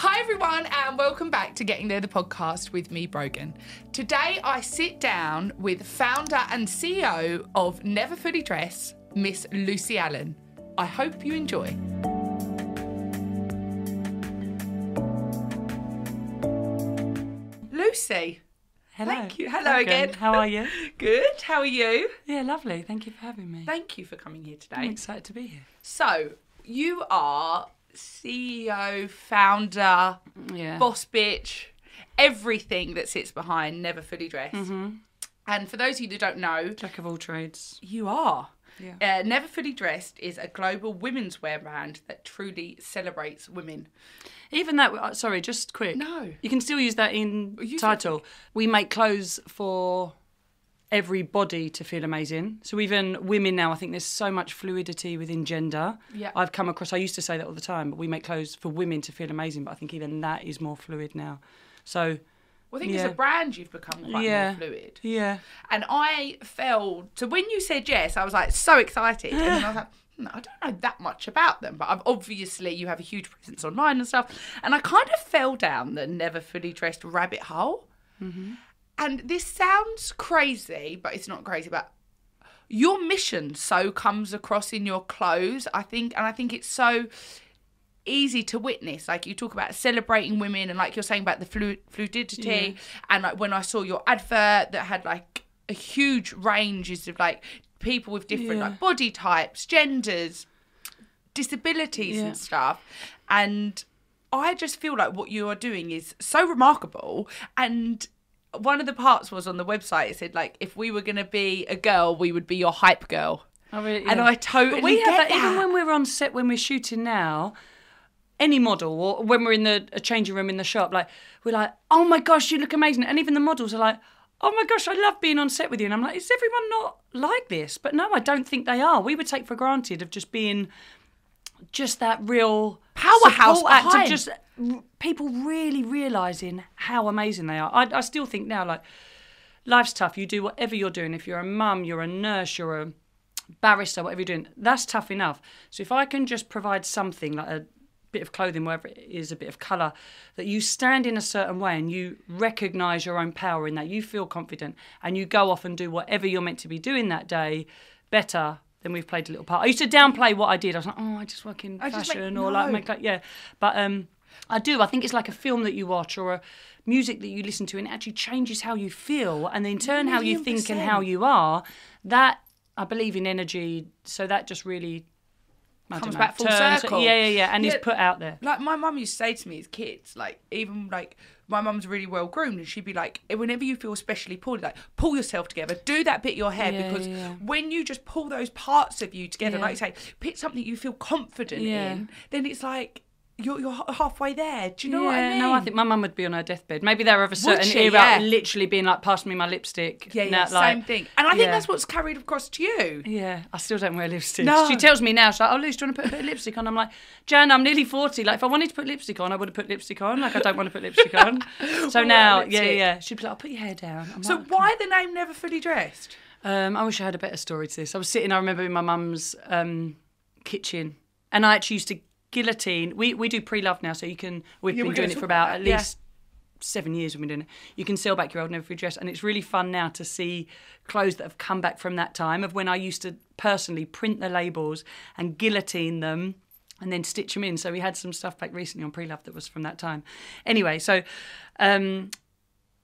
Hi, everyone, and welcome back to Getting There, the podcast with me, Brogan. Today, I sit down with founder and CEO of Never Fully Dressed, Miss Lucy Allen. I hope you enjoy. Lucy, Hello. Thank you. Hello again. How are you? good. How are you? Yeah, lovely. Thank you for having me. Thank you for coming here I'm today. excited to be here. So, you are CEO, founder, Yeah. boss bitch, everything that sits behind Never Fully Dressed. Mm-hmm. And for those of you that don't know, Jack of all trades. you are. Yeah. Uh, Never Fully Dressed is a global women's wear brand that truly celebrates women. Even that, uh, sorry, just quick. No. You can still use that in Use title. We make clothes for everybody to feel amazing. So even women now, I think there's so much fluidity within gender. Yeah. I've come across, I used to say that all the time, but we make clothes for women to feel amazing. But I think even that is more fluid now. So, Well, I think Yeah. as a brand, you've become quite Yeah. more fluid. yeah. And I felt, so when you said yes, I was like so excited. And then I was like, "Hmm, I don't know that much about them, but I've, obviously you have a huge presence online and stuff. And I kind of fell down the never fully dressed rabbit hole. And this sounds crazy, but it's not crazy. But your mission so comes across in your clothes, I think, and I think it's so easy to witness. Like you talk about celebrating women, and like you're saying about the flu- fluidity, and like when I saw your advert that had like a huge ranges of like people with different Yeah. like body types, genders, disabilities, Yeah. and stuff, and I just feel like what you are doing is so remarkable and. One of the parts was on the website. It said like, if we were gonna be a girl, we would be your hype girl. I really, And. I totally But we have that, that. even when we're on set when we're shooting now. Any model, or when we're in the a changing room in the shop, like we're like, "Oh my gosh, you look amazing!" And even the models are like, "Oh my gosh, I love being on set with you." And I'm like, "Is everyone not like this?" But no, I don't think they are. We would take for granted of just being just that real Powerhouse act of just people really realizing how amazing they are. I, I still think now, like life's tough. You do whatever you're doing. If you're a mum, you're a nurse, you're a barrister, whatever you're doing, that's tough enough. So if I can just provide something like a bit of clothing, wherever it is, a bit of colour, that you stand in a certain way and you recognise your own power in that, you feel confident and you go off and do whatever you're meant to be doing that day better. than we've played a little part. I used to downplay what I did. I was like, oh, I just work in I just make- fashion or like no. make like yeah. But um, I do. I think it's like a film that you watch or a music that you listen to, and it actually changes how you feel, and in turn how you think and how you are. That I believe in energy, so that just really I Comes know, back full turns- circle. Yeah, yeah, yeah, and Yeah. is put out there. like my mum used to say to me as kids, like even like my mum's really well groomed, and she'd be like, whenever you feel especially poorly, like pull yourself together, do that bit of your hair Yeah, because yeah, when you just pull those parts of you together, like you say, pick something you feel confident in, then it's like you're you're halfway there. Do you know yeah, what I mean? no, I think my mum would be on her deathbed. Maybe they're of a certain she? era, Yeah. literally being like, pass me my lipstick. yeah, yeah, like- same thing. And I think yeah. that's what's carried across to you. Yeah, I still don't wear lipstick. No. She tells me now, she's like, oh, Luce, do you want to put a bit of lipstick on? I'm like, Jan, I'm nearly 40. Like, if I wanted to put lipstick on, I would have put lipstick on. Like, I don't want to put lipstick on. So now, yeah, yeah. She'd be like, I'll put your hair down. I'm So like, why the name Never Fully Dressed? Um, I wish I had a better story to this. I was sitting, I remember in my mum's um, kitchen, and I actually used to guillotine. We we do pre-love now, so you can. We've Yeah, been doing it for about at that, yeah. least seven years. We've been doing it. You can sell back your old Never Fully Dressed, and it's really fun now to see clothes that have come back from that time of when I used to personally print the labels and guillotine them. And then stitch them in. So we had some stuff back recently on pre-love that was from that time. Anyway, so um,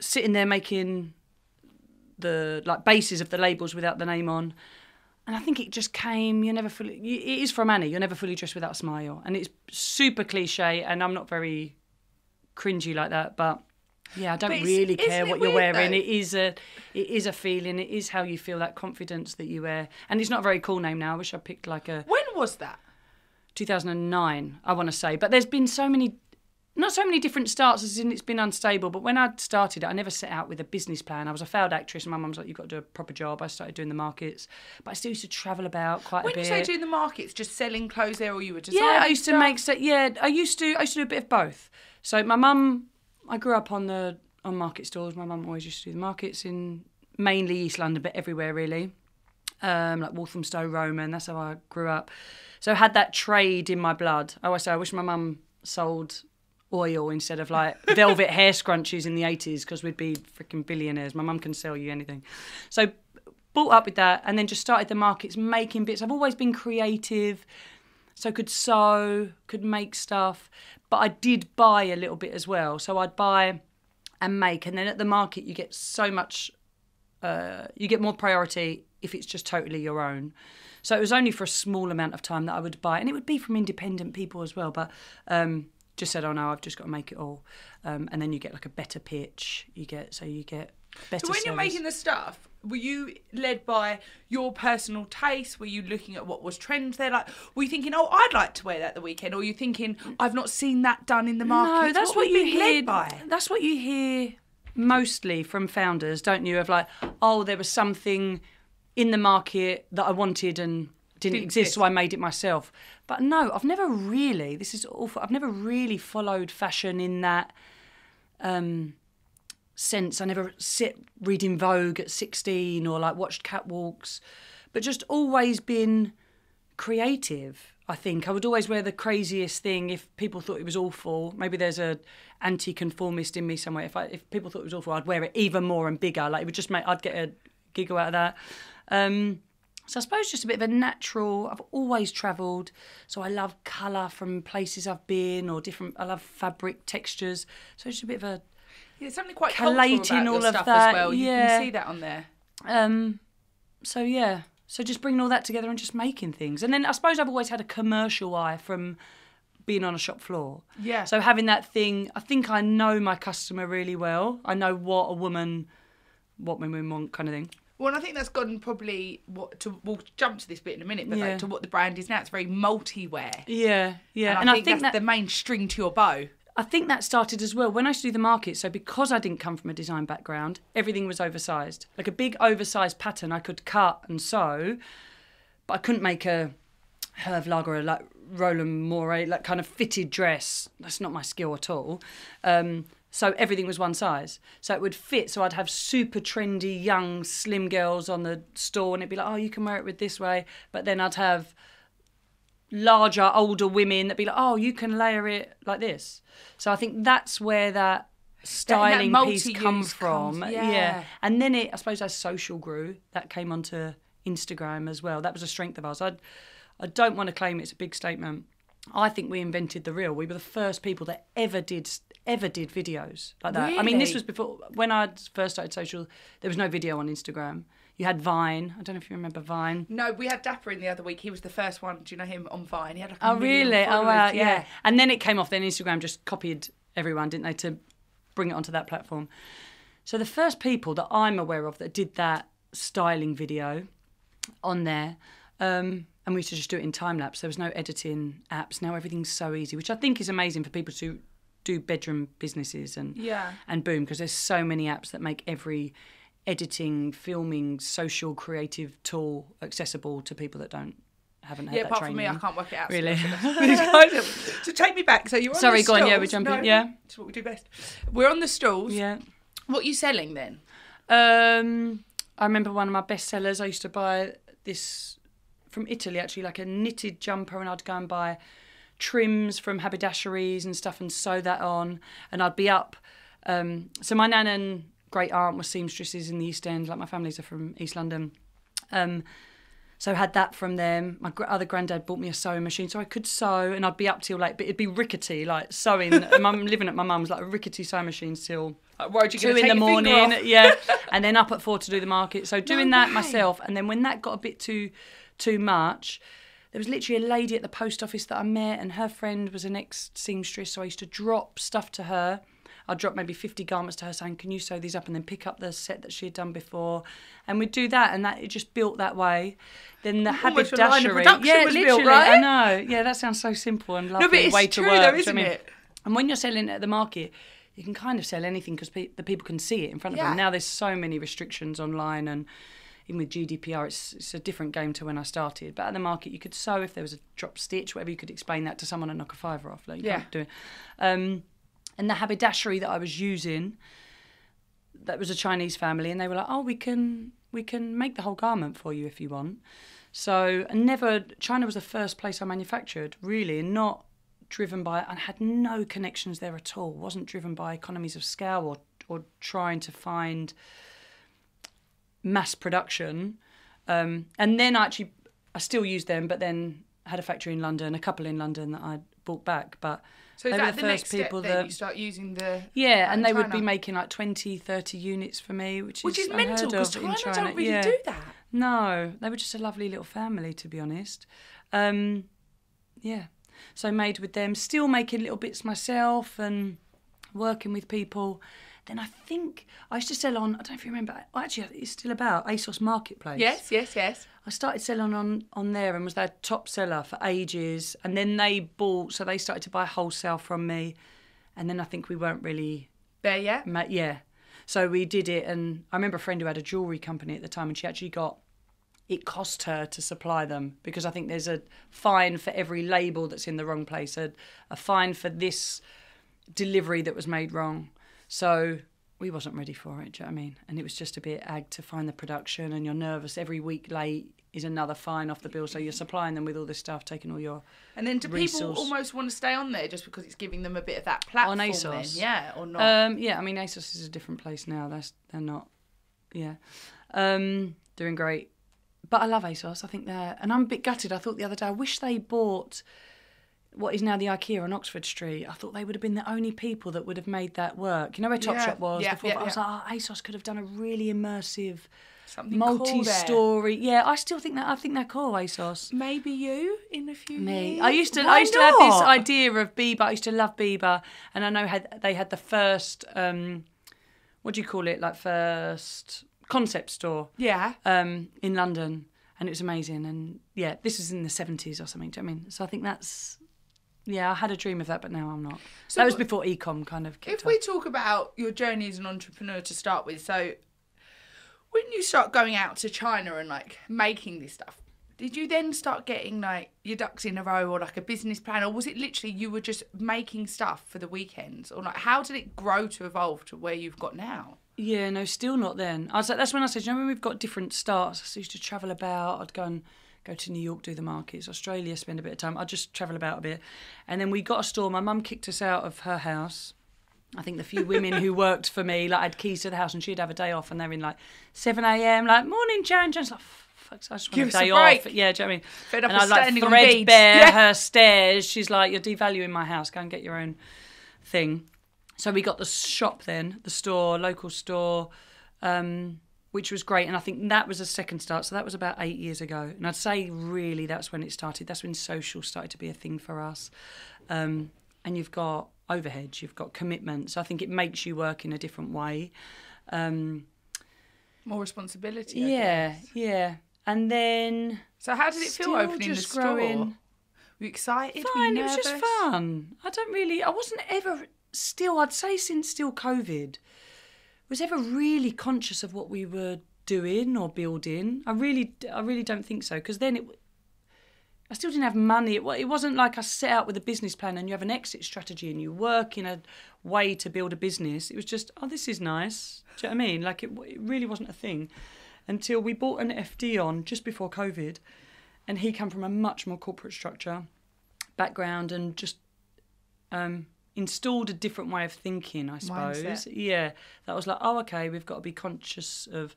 sitting there making the like bases of the labels without the name on. And I think it just came. You're never fully. you- It is from Annie. You're never fully dressed without a smile, and it's super cliche. And I'm not very cringy like that, but yeah, I don't really care what you're weird, wearing. though? It is a, it is a feeling. It is how you feel that confidence that you wear. And it's not a very cool name now. I wish I picked like a When was that? 2009. I want to say, but there's been so many. Not so many different starts as in it's been unstable, but when I started I never set out with a business plan. I was a failed actress, and my mum's like, "You've got to do a proper job." I started doing the markets, but I still used to travel about quite When a bit. When you say doing the markets, just selling clothes there, or you were designing Yeah, I used to make. Yeah, I used to. I used to do a bit of both. So my mum, I grew up on the on market stalls. My mum always used to do the markets in mainly East London, but everywhere really. Um, like Walthamstow, Romford. That's how I grew up. So I had that trade in my blood. I always say I wish my mum sold oil instead of like velvet hair scrunchies in the 80s because we'd be freaking billionaires. My mum can sell you anything. So bought up with that and then just started the markets making bits. I've always been creative, so could sew, could make stuff, but I did buy a little bit as well. So I'd buy and make, and then at the market you get so much, uh, you get more priority if it's just totally your own. So it was only for a small amount of time that I would buy, and it would be from independent people as well. But um, just said, oh no, I've just got to make it all, um, and then you get like a better pitch. You get so you get better. So when you're making the stuff, were you led by your personal taste? Were you looking at what was trends there? Like, were you thinking, "Oh, I'd like to wear that the weekend," or were you thinking, "I've not seen that done in the market"? No, that's what, were you hear. by. That's what you hear mostly from founders, don't you? Of like, oh, there was something in the market that I wanted and didn't, Didn't exist, exist. so I made it myself. But no, I've never really. This is awful. I've never really followed fashion in that um, sense. I never sit reading Vogue at sixteen or like watched catwalks, but just always been creative. I think I would always wear the craziest thing if people thought it was awful. Maybe there's a anti-conformist in me somewhere. If I, if people thought it was awful, I'd wear it even more and bigger. Like it would just make I'd get a giggle out of that. Um, so I suppose just a bit of a natural. I've always travelled, so I love colour from places I've been or different. I love fabric textures. So it's just a bit of a Yeah, something quite Collating all of that, as well. You yeah. can see that on there. Um, so yeah, so just bringing all that together and just making things, and then I suppose I've always had a commercial eye from being on a shop floor. Yeah. So having that thing, I think I know my customer really well. I know what a woman, what women want, kind of thing. Well, and I think that's gone probably what to. We'll jump to this bit in a minute, but Yeah. like to what the brand is now. It's very multi-wear. Yeah, yeah, and, I, think that's the main string to your bow. I think that started as well when I used to do the market. So because I didn't come from a design background, everything was oversized. Like a big oversized pattern I could cut and sew, but I couldn't make a Hervé Léger, or a like Roland Mouret, like kind of fitted dress. That's not my skill at all. Um, so everything was one size. So it would fit. So I'd have super trendy young slim girls on the store, and it'd be like, oh, you can wear it with this way. But then I'd have larger, older women that'd be like, oh, you can layer it like this. So I think that's where that styling piece multi-use come from. comes- yeah. And then it, I suppose, as social grew, that came onto Instagram as well. That was a strength of ours. I, I don't want to claim it's a big statement. I think we invented the real. We were the first people that ever did ever did videos like that. I mean, this was before when I first started social. There was no video on Instagram. You had Vine. I don't know if you remember Vine. No, we had Dapper in the other week. He was the first one. Do you know him on Vine? He had like a Oh really? Oh wow, yeah. And then it came off. Then Instagram just copied everyone, didn't they, to bring it onto that platform. So the first people that I'm aware of that did that styling video on there, um, and we used to just do it in time lapse. There was no editing apps. Now everything's so easy, which I think is amazing for people to do bedroom businesses and Yeah. and boom because there's so many apps that make every editing, filming, social, creative tool accessible to people that don't haven't had Yeah, that apart from me, I can't work it out. Really? so take me back. So you're Sorry, go on, yeah, we're jumping, No, yeah. It's what we do best. We're on the stalls. Yeah. What are you selling then? Um, I remember one of my best sellers. I used to buy this from Italy, actually, like a knitted jumper, and I'd go and buy trims from haberdasheries and stuff and sew that on. And I'd be up. Um, so my nan and great aunt were seamstresses in the East End. Like my families are from East London. Um, so I had that from them. My other granddad bought me a sewing machine, so I could sew, and I'd be up till like, but it'd be rickety, like sewing. I'm living at my mum's, like a rickety sewing machine till why you two in the morning, yeah, and then up at four to do the market. So doing that way. myself, and then when that got a bit too too much, there was literally a lady at the post office that I met, and her friend was an ex seamstress, so I used to drop stuff to her. I'd drop maybe 50 garments to her saying, Can you sew these up? And then pick up the set that she had done before. And we'd do that, and that it just built that way. Then the Almost a line haberdashery. yeah, was built, literally. right? I know. Yeah, that sounds so simple and lovely. No, but it's way true to work. though, do you know isn't I mean? it? And when you're selling at the market, you can kind of sell anything because pe- the people can see it in front of Yeah. them. Now there's so many restrictions online and even with GDPR, it's, it's a different game to when I started. But at the market, you could sew if there was a drop stitch, whatever. You could explain that to someone and knock a fiver off. Like you Yeah. can't do it. Um, and the haberdashery that I was using, that was a Chinese family, and they were like, "Oh, we can we can make the whole garment for you if you want." So, and never China was the first place I manufactured, really, and not driven by and had no connections there at all. wasn't driven by economies of scale or or trying to find mass production. Um, and then I actually I still used them, but then had a factory in London, a couple in London that I bought back. But So they were the the, first people that you start using the yeah, and they would be making like 20, 30 units for me, which is which is mental because China, China. don't really yeah. do that. No, they were just a lovely little family, to be honest. Um, yeah, so made with them, still making little bits myself and working with people. Then I think I used to sell on. I don't know if you remember. Actually, it's still about ASOS Marketplace. Yes, yes, yes. I started selling on on there and was their top seller for ages. And then they bought, so they started to buy wholesale from me. And then I think we weren't really There, yet. Ma- yeah. So we did it, and I remember a friend who had a jewellery company at the time, and she actually got it cost her to supply them because I think there's a fine for every label that's in the wrong place, a, a fine for this delivery that was made wrong. So we wasn't ready for it, do you know what I mean? And it was just a bit ag to find the production, and you're nervous. Every week late is another fine off the bill, so you're supplying them with all this stuff, taking all your And then do people almost want to stay on there just because it's giving them a bit of that platform? then? ASOS? yeah, or not? Um, yeah, I mean ASOS is a different place now. That's they're not. Yeah, um, doing great. But I love ASOS. I think they're, and I'm a bit gutted. I thought the other day, I wish they bought what is now the IKEA on Oxford Street. I thought they would have been the only people that would have made that work. You know where Topshop Yeah, was yeah, before. yeah, but I was like, oh, ASOS could have done a really immersive, Something multi-story. yeah, I still think that. I think they're cool. ASOS. Maybe you in a few Me. years. I used to. Why I used to have this idea of Biba. I used to love Biba, and I know had they had the first. Um, what do you call it? Like first concept store Yeah. um, in London, and it was amazing. And yeah, this was in the seventies or something. Do you know what I mean? So I think that's. Yeah, I had a dream of that, but now I'm not. So that was before ecom kind of. If we off. talk about your journey as an entrepreneur to start with, so when you start going out to China and like making this stuff, did you then start getting like your ducks in a row or like a business plan, or was it literally you were just making stuff for the weekends, or like how did it grow to evolve to where you've got now? Yeah, no, still not then. I was like, that's when I said, you know, when we've got different starts, I used to travel about. I'd go and go to New York, do the markets, Australia, spend a bit of time. I'd just travel about a bit. And then we got a store. My mum kicked us out of her house. I think the few women who worked for me, like, had keys to the house and she'd have a day off and they're in like 7 a.m., like, morning, Jan. Jan's like, fuck, I just want Give a us a day off. Yeah, do you know what I mean? Fed up and I'd like threadbare. Yeah. her stairs. She's like, you're devaluing my house. Go and get your own thing. So we got the shop then, the store, local store, um, which was great. And I think that was a second start. So that was about eight years ago. And I'd say really that's when it started. That's when social started to be a thing for us. Um, and you've got overheads, you've got commitments. I think it makes you work in a different way. Um, More responsibility. I yeah, guess. yeah. And then So how did it feel opening the store? growing. Were you excited? Fine. you It was just fun. I don't really. I wasn't ever. Still, I'd say since still COVID, was ever really conscious of what we were doing or building. I really, I really don't think so. Because then it, I still didn't have money. It, it wasn't like I set out with a business plan and you have an exit strategy and you work in a way to build a business. It was just, oh, this is nice. Do you know what I mean? Like it, it really wasn't a thing until we bought an FD on just before COVID, and he came from a much more corporate structure background and just um, installed a different way of thinking, I suppose. Mindset. Yeah, that was like, oh, okay, we've got to be conscious of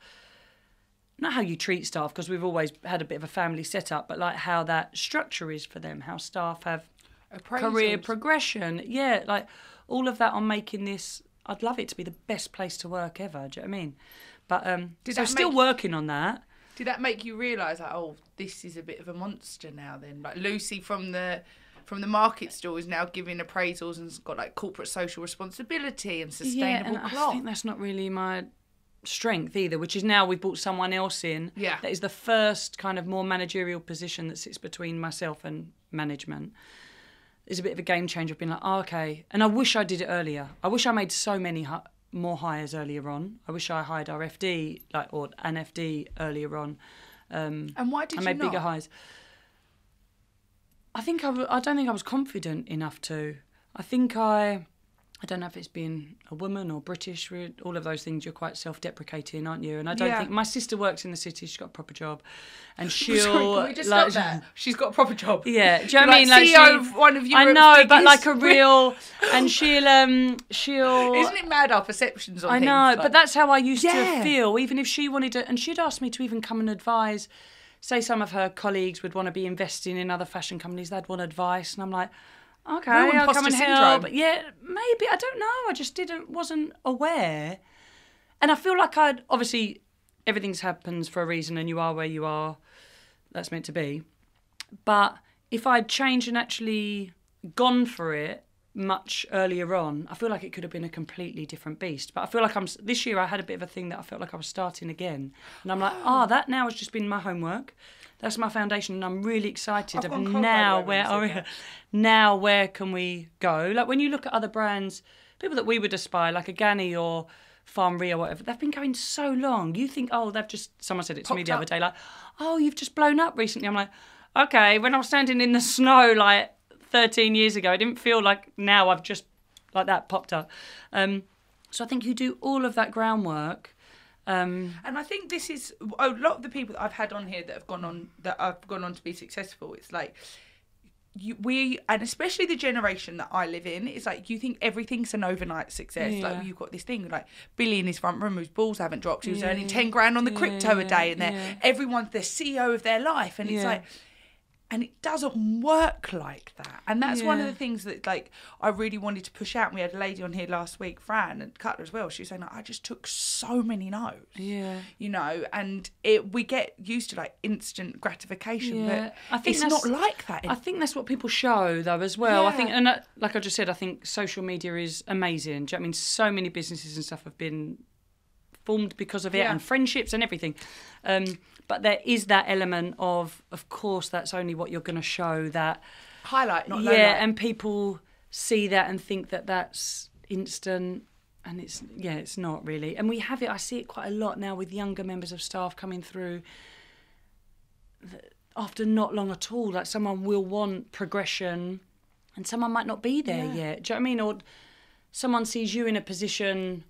not how you treat staff because we've always had a bit of a family setup, but like how that structure is for them, how staff have career progression. Yeah, like all of that on making this. I'd love it to be the best place to work ever. Do you know what I mean? But um, Did so still working on that. Did that make you realise like, oh, this is a bit of a monster now? Then, like Lucy from the from the market store is now giving appraisals and's got like corporate social responsibility and sustainable yeah, and I think that's not really my strength either. Which is now we've brought someone else in. Yeah. that is the first kind of more managerial position that sits between myself and management. Is a bit of a game changer. I've been like, oh, okay, and I wish I did it earlier. I wish I made so many hi- more hires earlier on. I wish I hired our FD like or an FD earlier on. Um, and why did I you made not? bigger hires. I think I, I don't think I was confident enough to. I think I I don't know if it's being a woman or British. All of those things, you're quite self-deprecating, aren't you? And I don't Yeah. think my sister works in the city. She's got a proper job, and she'll Sorry, just like, stop there? She's got a proper job. Yeah, do you know what I mean? like Like CEO she- of one of I Europe's know, but like a real, and she'll um she'll. Isn't it mad our perceptions on things I things? know, Like- but that's how I used Yeah. to feel. Even if she wanted to, and she'd asked me to even come and advise. Say some of her colleagues would want to be investing in other fashion companies. They'd want advice, and I'm like, okay, Real I'll come and syndrome. help. Yeah, maybe I don't know. I just didn't, wasn't aware, and I feel like I'd obviously everything's happens for a reason, and you are where you are. That's meant to be. But if I'd changed and actually gone for it much earlier on, I feel like it could have been a completely different beast. But I feel like I'm this year. I had a bit of a thing that I felt like I was starting again, and I'm like, ah, that now has just been my homework. That's my foundation, and I'm really excited I've of gone cold, by the now where are now where can we go? Like when you look at other brands, people that we would aspire, like a Ganni or Farm Rio, or whatever, they've been going so long. You think, oh, they've just. Someone said it to me Popped the other day, like, oh, you've just blown up recently. I'm like, okay. When I was standing in the snow like 13 years ago, I didn't feel like now I've just like that popped up. Um, so I think you do all of that groundwork. Um, And I think this is a lot of the people that I've had on here that have gone on that have gone on to be successful. It's like you, we and especially the generation that I live in, it's like you think everything's an overnight success. Yeah. Like you've got this thing like Billy in his front room whose balls haven't dropped. He was Yeah. earning ten grand on the crypto a day, and they're yeah. everyone's the CEO of their life, and it's like. And it doesn't work like that. And that's one of the things that like I really wanted to push out. And we had a lady on here last week, Fran and Cutler as well. She was saying like, I just took so many no's yeah. you know, and it we get used to like instant gratification, Yeah, but I think it's that's- not like that. I think that's what people show, though, as well. I think, and uh, like I just said, I think social media is amazing. Do you know I mean? So many businesses and stuff have been formed because of it, Yeah. and friendships and everything. Um, but there is that element of, of course, that's only what you're going to show. That highlight, not yeah, low and people see that and think that that's instant. And it's yeah, it's not really. And we have it. I see it quite a lot now with younger members of staff coming through after not long at all. Like someone will want progression, and someone might not be there Yeah. yet. Do you know what I mean? Or someone sees you in a position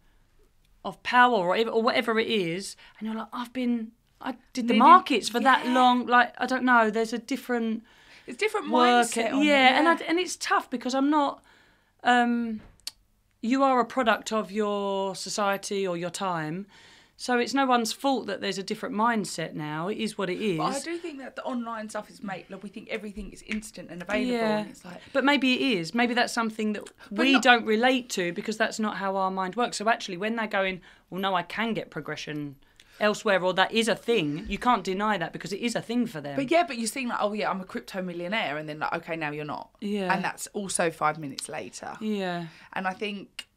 of power or or whatever it is, and you're like, I've been, I did the Living- markets for that long. Like I don't know. There's a different It's different mindset. yeah, it, and I, and it's tough because I'm not. Um, you are a product of your society or your time. So it's no one's fault that there's a different mindset now. It is what it is. But I do think that the online stuff is made. Like we think everything is instant and available, Yeah. and it's like But maybe it is. Maybe that's something that we not- don't relate to because that's not how our mind works. So actually, when they're going, well, no, I can get progression elsewhere, or that is a thing, you can't deny that because it is a thing for them. But yeah, but you seem like, oh yeah, I'm a crypto millionaire, and then like, okay, now you're not. Yeah. And that's also five minutes later. yeah. And I think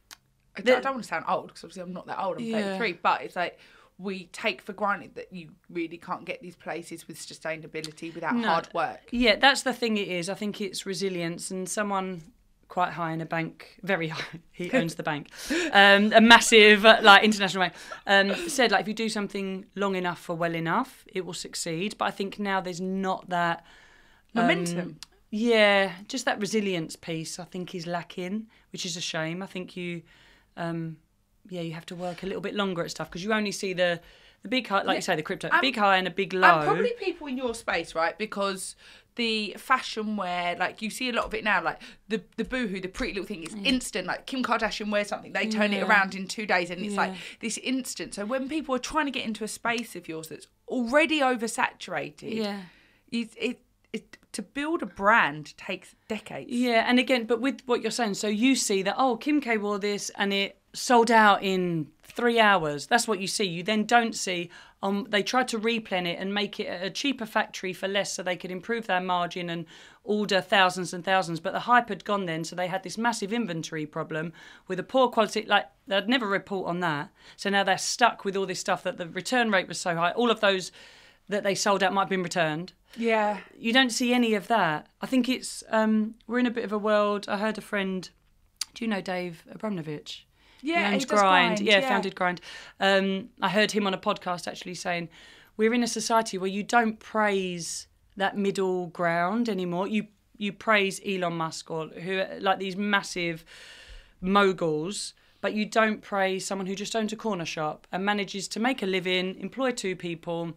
I The- don't want to sound old because obviously I'm not that old. I'm Yeah. 33, but it's like we take for granted that you really can't get these places with sustainability without No. hard work. Yeah, that's the thing. It is. I think it's resilience, and someone quite high in a bank, very high. He owns the bank, um, a massive uh, like international bank. Um, said like if you do something long enough for well enough, it will succeed. But I think now there's not that um, Momentum. yeah, just that resilience piece. I think is lacking, which is a shame. I think you, um, yeah, you have to work a little bit longer at stuff because you only see the the big high, like you say, the crypto, big high and a big low. And probably people in your space, right? Because the fashion wear, like you see a lot of it now, like the the boohoo, the pretty little thing is mm. instant. Like Kim Kardashian wears something, they turn it around in two days, and it's like this instant. So when people are trying to get into a space of yours that's already oversaturated, yeah. it, it, it to build a brand takes decades. Yeah, and again, but with what you're saying, so you see that oh, Kim K wore this and it sold out in three hours. That's what you see. You then don't see um they tried to replan it and make it a cheaper factory for less, so they could improve their margin and order thousands and thousands. But the hype had gone then, so they had this massive inventory problem with a poor quality. Like they'd never report on that, so now they're stuck with all this stuff that the return rate was so high. All of those that they sold out might have been returned Yeah. you don't see any of that. I think it's um, we're in a bit of a world. I heard a friend. Do you know Dave Abrahamovitch? Yeah, owns Grind, Yeah, yeah. founded Grind. Um, I heard him on a podcast actually saying we're in a society where you don't praise that middle ground anymore. You you praise Elon Musk or who like these massive moguls, but you don't praise someone who just owns a corner shop and manages to make a living, employ two people,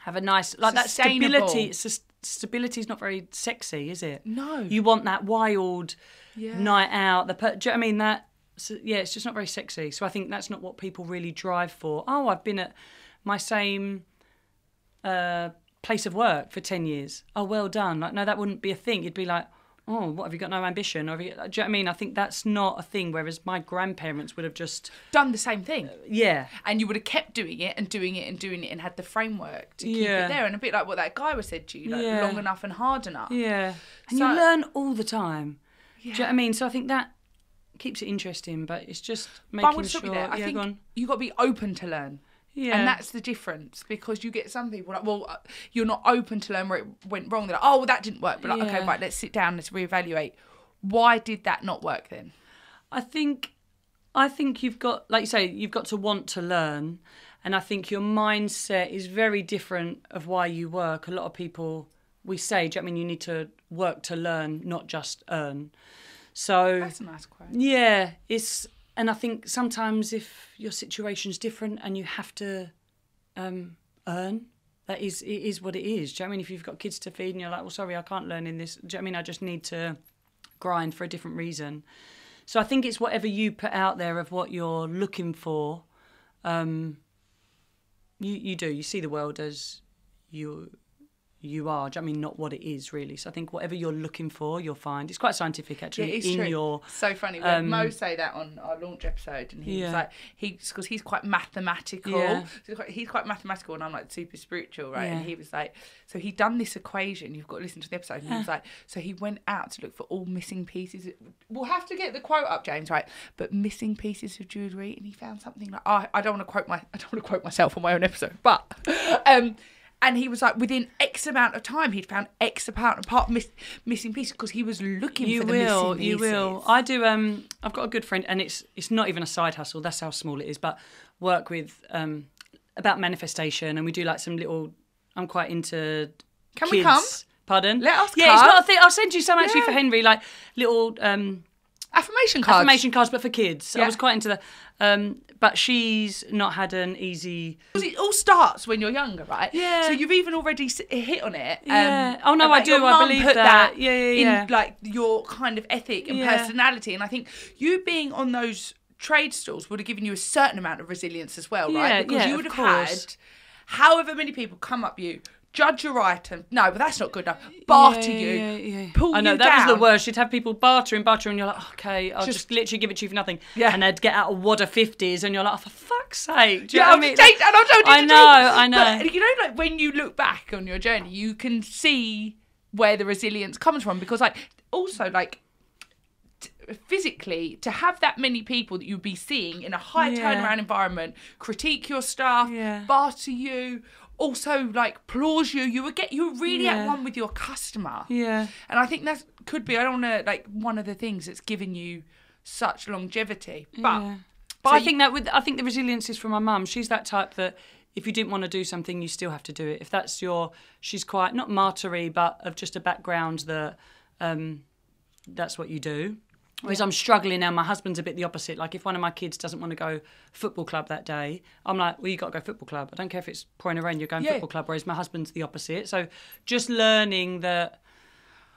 have a nice like that stability. Stability is not very sexy, is it? No. You want that wild Yeah. night out. The per- do you know what I mean that? So, yeah, it's just not very sexy. So I think that's not what people really drive for. Oh, I've been at my same uh, place of work for ten years. Oh, well done. Like, no, that wouldn't be a thing. You'd be like, oh, what have you got? No ambition? Or you, do you know what I mean? I think that's not a thing. Whereas my grandparents would have just, Done the same thing. yeah, and you would have kept doing it and doing it and doing it and had the framework to keep Yeah. it there and a bit like what that guy was said to you like Yeah. long enough and hard enough yeah, and So- you learn all the time. yeah. Do you know what I mean? So I think that keeps it interesting, but it's just but making I want sure. stop you there I yeah, think go on. you got to be open to learn Yeah, and that's the difference because you get some people like well uh, you're not open to learn where it went wrong they're like oh well that didn't work but like okay right let's sit down let's reevaluate why did that not work then I think I think you've got like you say you've got to want to learn and I think your mindset is very different of why you work. A lot of people we say, do you know I mean you need to work to learn, not just earn. So that's a nice quote yeah, it's and I think sometimes if your situation's different and you have to um, earn, that is it is what it is. Do you know what I mean? If you've got kids to feed and you're like, well, sorry, I can't learn in this. Do you know what I mean? I just need to grind for a different reason. So I think it's whatever you put out there of what you're looking for. Um, you you do. You see the world as you you are. You know I mean? Not what it is really. So I think whatever you're looking for, you'll find. It's quite scientific yeah, actually. it's in true. your so funny. We um, Mo say that on our launch episode, and he was like, he because he's quite mathematical. Yeah. So he's, quite, mathematical, and I'm like super spiritual, right? And he was like, so he done this equation. You've got to listen to the episode. And he was like, so he went out to look for all missing pieces. We'll have to get the quote up, James, right? But missing pieces of jewelry, and he found something like, oh, I don't want to quote my, I don't want to quote myself on my own episode, but, um. And he was like, within X amount of time, he'd found X amount of part miss, missing pieces because he was looking you for the will missing you will. i do um i've got a good friend and it's it's not even a side hustle that's how small it is but work with um about manifestation and we do like some little i'm quite into Can we come? pardon? Let us yeah it's not a thing i'll send you some actually for henry like little um Affirmation cards. affirmation cards but for kids. So i was quite into the um but she's not had an easy it all starts when you're younger, right? Yeah. So you've even already s- hit on it. um, Yeah. Oh, no, I about do, your I mum believe put that. Yeah, yeah, yeah. In like your kind of ethic and Yeah. personality, and I think you being on those trade stalls would have given you a certain amount of resilience as well, Yeah, right? Because yeah, you would of have course. had however many people come up you, judge your item. No, but that's not good enough. Barter Yeah, you, yeah, yeah. pull I know you that down. was the worst. You'd have people bartering, bartering, and you're like, okay, I'll just, Just- literally give it to you for nothing. Yeah. And they'd get out a wad of fifties, and you're like, oh, for fuck's sake. Do you Yeah, know I'll what I mean? just take that. I don't you I to know, take- I know. But you know, like when you look back on your journey, you can see where the resilience comes from because, like, also like. Physically, to have that many people that you'd be seeing in a high Yeah. turnaround environment critique your stuff, Yeah. barter you, also like applause you, you would get you're really at one with your customer. Yeah. And I think that could be I don't know like one of the things that's given you such longevity. But Yeah. But So I you- think that with I think the resilience is from my mum. She's that type that if you didn't want to do something, you still have to do it. If that's your, she's quite not martyry, but of just a background that um, that's what you do. Whereas I'm struggling now. My husband's a bit the opposite. Like if one of my kids doesn't want to go football club that day, I'm like, well, you got to go football club. I don't care if it's pouring a rain. You're going Yeah. football club. Whereas my husband's the opposite. So just learning that.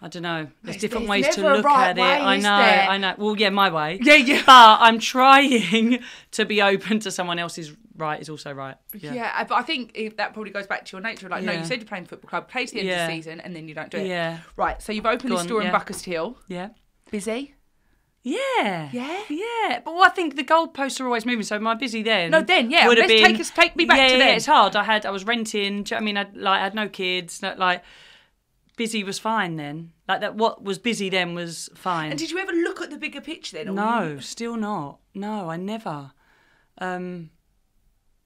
I don't know. There's different ways to look right at it. way, I know. there? I know. Well, yeah, my way. Yeah, yeah. But I'm trying to be open to someone else's right is also right. Yeah. Yeah. but I think that probably goes back to your nature. Like, no, you said you're playing football club, play to the end Yeah. of the season, and then you don't do it. Yeah. Right. So you've opened Go this on, store in yeah. Buckhurst Hill. Yeah. Busy. Yeah. Yeah? Yeah. But well, I think the goalposts are always moving. So my busy then. No, then, yeah. Would have been, take us- take me back yeah, to yeah, then. It's hard. I had. I was renting. You know I mean? I like I had no kids. no- Like busy was fine then. Like that. What was busy then was fine. And did you ever look at the bigger picture then? or No, still not. No, I never. Um,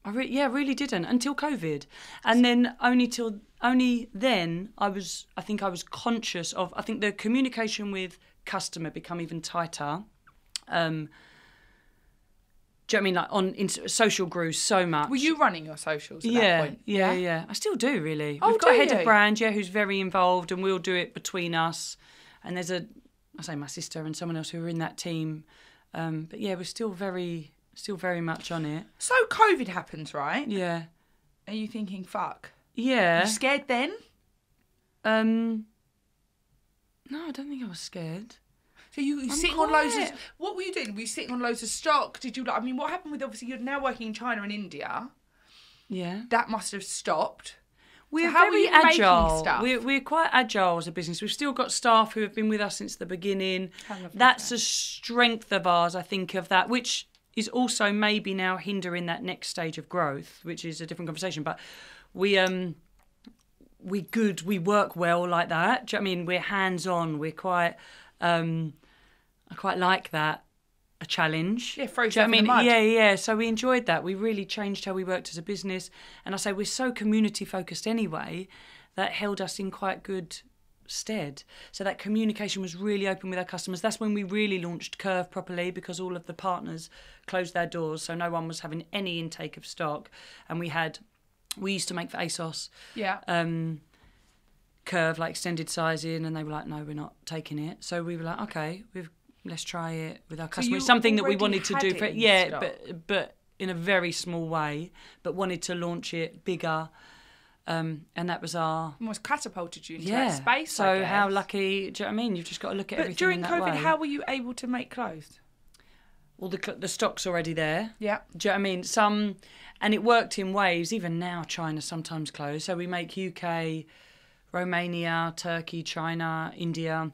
I re- yeah, really didn't until COVID, and then only till only then I was. I think I was conscious of. I think the communication with customer become even tighter. Um, do you know what I mean? Like on in, social grew so much. Were you running your socials at yeah, that point? yeah, yeah. I still do really. Oh, We've got a head you? of brand, yeah, who's very involved, and we'll do it between us. And there's a, I say my sister and someone else who are in that team. Um, but yeah, we're still very, still very much on it. So COVID happens, right? Yeah, Are you thinking, fuck? yeah. You scared then? Um, no, I don't think I was scared. So you I'm sitting on loads quiet. of what were you doing? Were you sitting on loads of stock? Did you like? I mean, what happened with obviously you're now working in China and India. Yeah. That must have stopped. We're how were very you making agile. stuff? We're, we're quite agile as a business. We've still got staff who have been with us since the beginning. How lovely is That's that? a strength of ours, I think, of that, which is also maybe now hindering that next stage of growth, which is a different conversation. But we um we good, we work well like that. Do you know what I mean? We're hands on. We're quite um I quite like that. A challenge. Yeah, throw you know I mean? Yeah, yeah. So we enjoyed that. We really changed how we worked as a business. And I say we're so community focused anyway, that held us in quite good stead. So that communication was really open with our customers. That's when we really launched Curve properly because all of the partners closed their doors. So no one was having any intake of stock. And we had, we used to make for ASOS Yeah. um, curve like extended sizing, and they were like, "No, we're not taking it." So we were like, "Okay, we've let's try it with our customers." you Something that we wanted to do for yeah, stock? but but in a very small way, but wanted to launch it bigger, um, and that was our Almost catapulted you into yeah. that space. so how lucky? Do you know what I mean? You've just got to look at But everything during COVID, way. how were you able to make clothes? Well, the the stock's already there. Yeah. Do you know what I mean? Some, and it worked in waves. Even now, China sometimes closed. So we make UK, Romania, Turkey, China, India.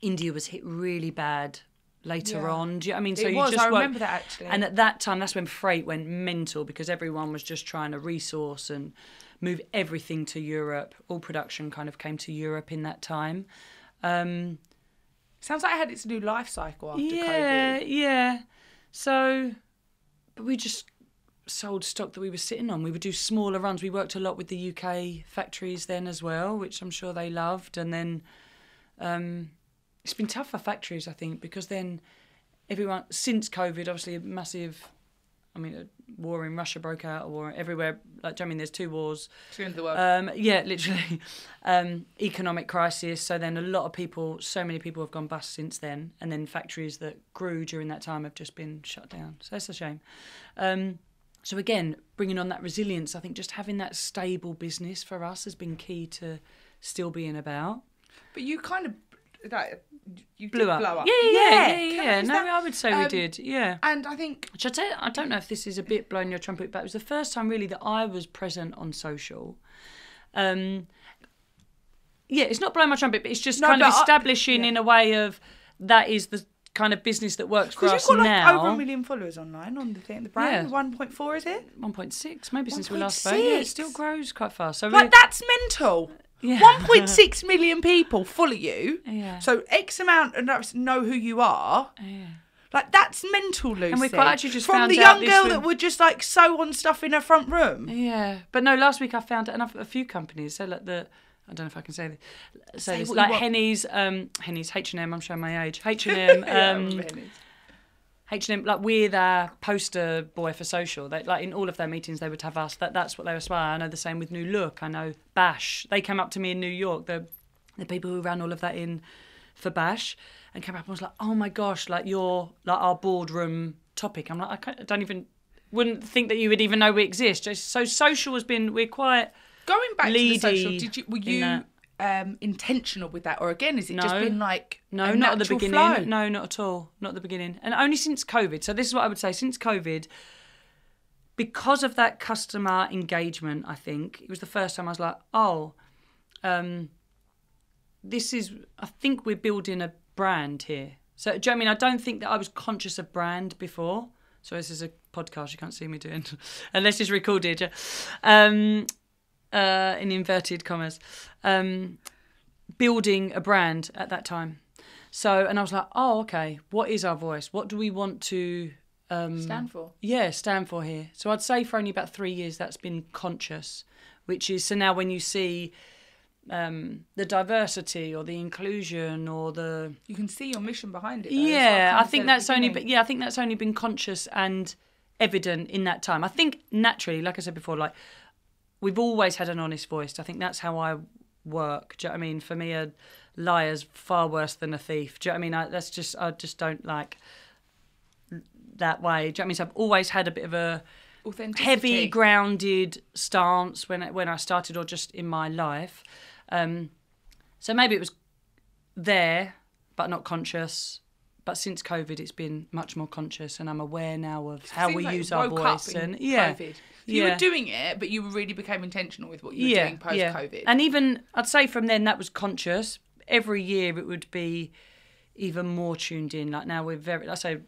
India was hit really bad later Yeah. on. Do you know what I mean? It So you was, just I work- remember that actually. And at that time, that's when freight went mental because everyone was just trying to resource and move everything to Europe. All production kind of came to Europe in that time. Um, Sounds like I had its new life cycle after COVID. yeah, COVID. yeah. So, but we just sold stock that we were sitting on. We would do smaller runs. We worked a lot with the UK factories then as well, which I'm sure they loved. And then um, it's been tough for factories, I think, because then everyone since COVID, obviously a massive. I mean, a war in Russia broke out, a war everywhere. Like, I mean, there's two wars. The end of the world. Um, yeah, literally. Um, economic crisis. So then a lot of people, so many people have gone bust since then. And then factories that grew during that time have just been shut down. So that's a shame. Um, so again, bringing on that resilience, I think just having that stable business for us has been key to still being about. but you kind of like you Blew up. blow up. Yeah, yeah, yeah, yeah. yeah. No, that. I would say we Um, did. Yeah. And I think Which I tell I don't know if this is a bit blowing your trumpet, but it was the first time really that I was present on social. Um, yeah, it's not blowing my trumpet, but it's just No, kind of but I- establishing yeah. in a way of that is the kind of business that works for us you've got like over a million followers online on the thing, the brand. Yeah. One point four is it? 1.6, maybe since we last spoke. Yeah, it still grows quite fast. So Like we- that's mental. Yeah. One point six million people follow you. Yeah. So X amount of us know who you are. Yeah. Like that's mental, Lucy. And we quite actually just from the young girl that would just like sew on stuff in her front room. Yeah, but no. Last week I found it enough a few companies. So like the I don't know if I can say this. Say, Say this like. Hennes, um, Hennes H and M. I'm showing my age. H and M. Um, H and M, like we're their poster boy for social. They like in all of their meetings they would have us. That that's what they aspire. I know the same with New Look. I know ba&sh. They came up to me in New York. The the people who ran all of that in for ba&sh and came up and was like, oh my gosh, like you're like our boardroom topic. I'm like, I, I don't even wouldn't think that you would even know we exist. Just- So social has been we're quite Going back to the social, did you were in you that. Um, intentional with that, or again, is it just been like No, a not at the beginning. flow? No, not at all. Not at the beginning. And only since COVID. So this is what I would say. Since COVID, because of that customer engagement, I think it was the first time I was like, oh, um, this is. I think we're building a brand here. So do you know I mean? I don't think that I was conscious of brand before. So this is a podcast. You can't see me doing, unless it's recorded. yeah. Um, uh, in inverted commas, um, building a brand at that time. So, and I was like, oh, okay, what is our voice? What do we want to um, Stand for. Yeah, stand for here. So I'd say for only about three years that's been conscious, which is so now when you see um, the diversity or the inclusion or the You can see your mission behind it. though. Yeah, I think that's only but yeah, I think that's only been conscious and evident in that time. I think naturally, like I said before, like we've always had an honest voice. I think that's how I work. Do you know what I mean? For me, a liar's far worse than a thief. Do you know what I mean? I, that's just I just don't like. that way. Do you know what I mean? So I've always had a bit of a heavy grounded stance when I, when I started or just in my life. Um, so maybe it was there but not conscious. But since COVID, it's been much more conscious, and I'm aware now of how we like use our voice. And yeah, COVID. You were doing it, but you really became intentional with what you were doing post COVID. And even I'd say from then that was conscious. Every year it would be even more tuned in. Like now we're very. I say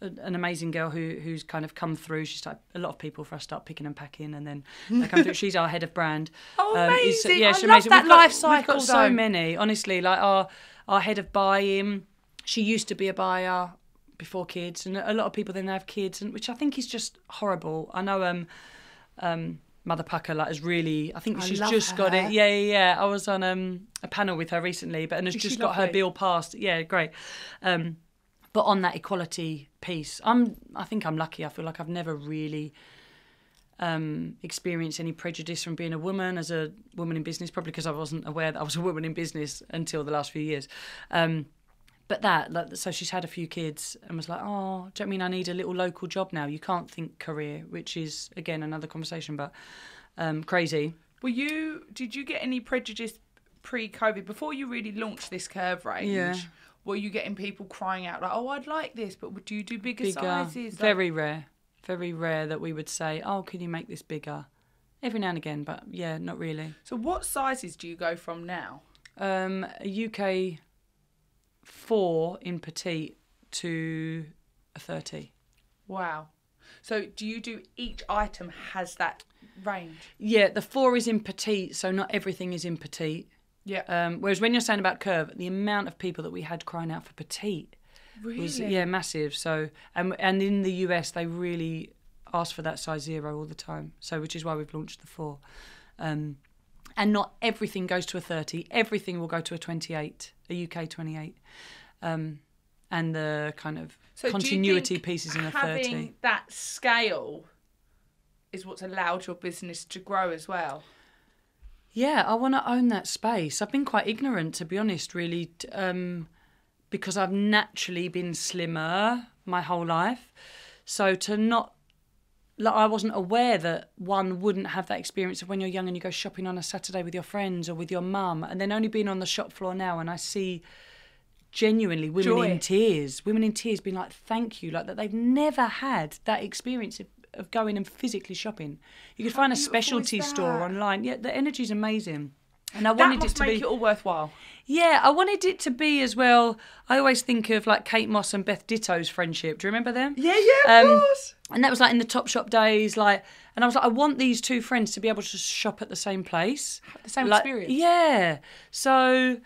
an amazing girl who who's kind of come through. She's like a lot of people for us start picking and packing, and then they come through. She's our head of brand. Oh, Um, amazing. I she's love that We've got- life We've cycle, got so though. many. Honestly, like our our head of buying. She used to be a buyer before kids, and a lot of people then have kids, and which I think is just horrible. I know um um Mother Pukka like has really. I think I she's just got it. Yeah, yeah, yeah. I was on um a panel with her recently, but and has Is just got her bill passed. Yeah, great. Um, but on that equality piece, I'm. I think I'm lucky. I feel like I've never really um, experienced any prejudice from being a woman as a woman in business. Probably because I wasn't aware that I was a woman in business until the last few years. Um, but that, like, so she's had a few kids and was like, oh, do you know I mean I need a little local job now? You can't think career, which is again another conversation, but um, crazy. Were you? Did you get any prejudice pre-COVID before you really launched this curve range? Yeah. Were you getting people crying out like, "Oh, I'd like this, but would you do bigger, bigger, sizes?" Like- very rare, very rare that we would say, oh, can you make this bigger? Every now and again, but yeah, not really. so, what sizes do you go from now? Um, UK four in petite to a thirty. Wow. So, do you do each item has that range? Yeah, the four is in petite, so not everything is in petite. Yeah. Um, whereas when you're saying about curve, the amount of people that we had crying out for petite really? was yeah massive. So and and in the US they really ask for that size zero all the time. So which is why we've launched the four. Um, and not everything goes to a 30. Everything will go to a 28, a UK 28. Um, and the kind of So continuity pieces in a having 30. that scale is what's allowed your business to grow as well. Yeah, I want to own that space. I've been quite ignorant, to be honest, really, um, because I've naturally been slimmer my whole life. So to not, like, I wasn't aware that one wouldn't have that experience of when you're young and you go shopping on a Saturday with your friends or with your mum, and then only being on the shop floor now, and I see genuinely women Joy. in tears, women in tears being like, "Thank you," like that they've never had that experience of, of going and physically shopping. You could How find a specialty store online. Yeah, the energy's amazing. And I That wanted it to make be it all worthwhile. yeah, I wanted it to be as well. I always think of like Kate Moss and Beth Ditto's friendship. Do you remember them? Yeah, yeah, Um, course. And that was like in the Top Shop days, like, and I was like, I want these two friends to be able to shop at the same place, The same like, experience. Yeah, so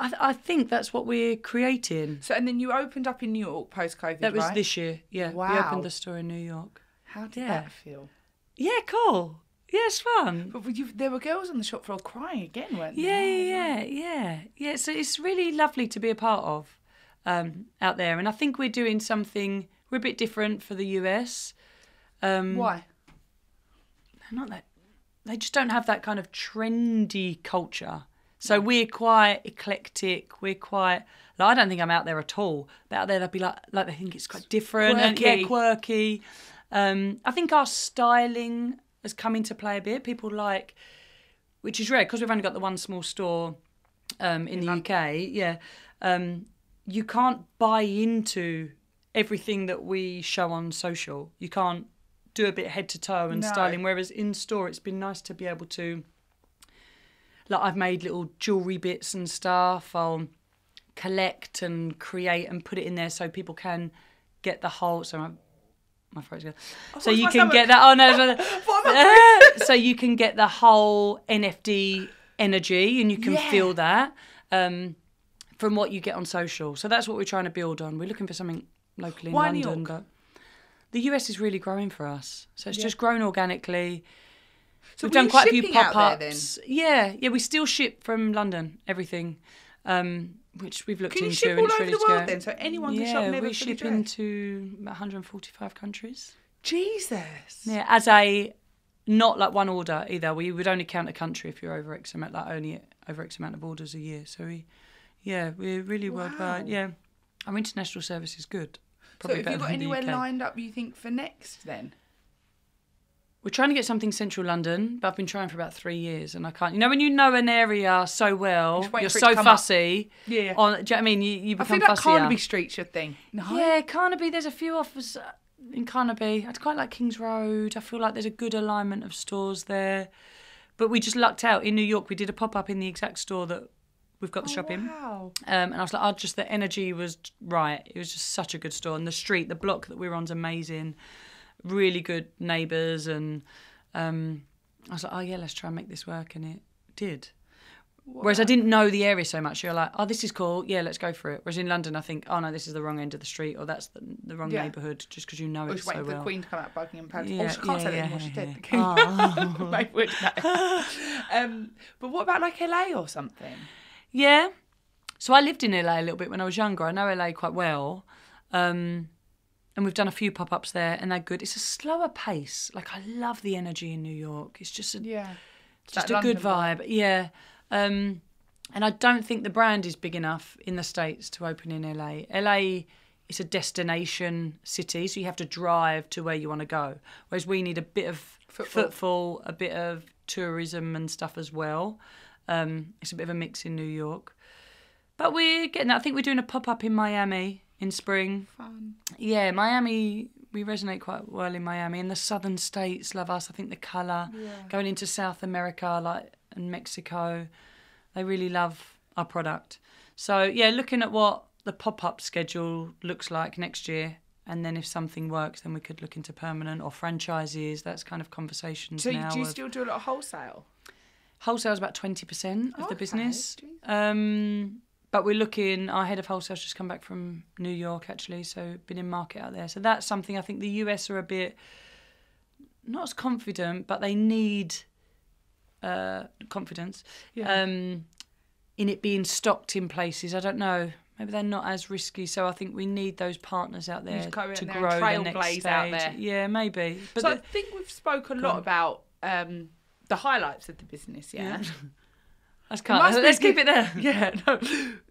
I, I think that's what we're creating. So, and then you opened up in New York post COVID. That was right? this year. Yeah, we opened the store in New York. How did Yeah. that feel? Yeah, cool. Yeah, it's fun. But you, there were girls on the shop floor crying again, weren't there? Yeah, yeah, yeah, yeah. Yeah, so it's really lovely to be a part of um, out there. And I think we're doing something, we're a bit different for the US. Um, Why? Not that, they just don't have that kind of trendy culture. So we're quite eclectic. We're quite, like, I don't think I'm out there at all. But out there, they'd be like, like they think it's quite different and Quirky. yeah, quirky. Um, I think our styling has come into play a bit. People like, which is rare because we've only got the one small store um, in, the UK. Yeah, um, you can't buy into everything that we show on social. You can't do a bit head to toe and No. styling. Whereas in store, it's been nice to be able to. Like I've made little jewelry bits and stuff. I'll collect and create and put it in there so people can get the whole. So my, my throat's. So you can stomach. get that. Oh no! so- you can get the whole NFD energy and you can Yeah. feel that um, from what you get on social. So that's what we're trying to build on. We're looking for something locally in Why London, but the US is really growing for us. So it's Yeah. just grown organically. So We've done quite a few pop ups. Yeah, yeah. We still ship from London everything, um, which we've looked Can you into ship all over the world then? So anyone can shop never we ship dressed? into 145 countries. Jesus. Yeah, as a not like one order either. We would only count a country if you're over X amount, like only over X amount of orders a year. So we, yeah, we're really worldwide. Yeah, our international service is good. Probably have better you got anywhere lined up you think for next then? We're trying to get something central London, but I've been trying for about three years and I can't. You know, when you know an area so well, you're for it to so come up. fussy. Yeah. On, do you know what I mean? You, you I become feel like fussier. Carnaby Street's your thing. No. Yeah, Carnaby. There's a few offers uh, in Carnaby. I'd quite like Kings Road. I feel like there's a good alignment of stores there. But we just lucked out in New York. We did a pop up in the exact store that we've got the shop in. Wow. Um, and I was like, oh, just the energy was right. It was just such a good store. And the street, the block that we were on's amazing. Really good neighbours. And um, I was like, oh, yeah, let's try and make this work. And it did. Whereas I didn't know the area so much. You're like, oh, this is cool. Yeah, let's go for it. Whereas in London, I think, oh, no, this is the wrong end of the street or that's the, the wrong Yeah. neighbourhood just because you know it so waiting for the Queen to come out Buckingham Palace. Yeah, oh, she can't yeah, say that anymore. Yeah, dead. The yeah. King. Maybe would um, but what about like LA or something? Yeah. So I lived in LA a little bit when I was younger. I know LA quite well. Um, and we've done a few pop ups there and they're good. It's a slower pace. Like, I love the energy in New York. It's just a, Yeah. just a good vibe. Yeah. Um, and I don't think the brand is big enough in the States to open in LA. LA is a destination city, so you have to drive to where you want to go. Whereas we need a bit of Footfall. footfall, a bit of tourism and stuff as well. Um, it's a bit of a mix in New York. But we're getting that. I think we're doing a pop up in Miami in spring. Fun. Yeah, Miami, we resonate quite well in Miami. And the southern states love us. I think the colour, yeah. going into South America like and Mexico, they really love our product. So, yeah, looking at what the pop up schedule looks like next year. And then if something works, then we could look into permanent or franchises. That's kind of conversations So now. do you still do a lot of wholesale? Wholesale is about 20% of Okay, the business. Um, but we're looking, our head of wholesale's just come back from New York actually, so been in market out there. So that's something I think the US are a bit, not as confident, but they need uh, confidence Yeah. um, in it being stocked in places. I don't know. Maybe they're not as risky, so I think we need those partners out there go to there grow the next stage. out there. Yeah, maybe. But so the- I think we've spoke a lot on. about um, the highlights of the business, yeah? that's There kind must of, let's keep it there. Yeah, no.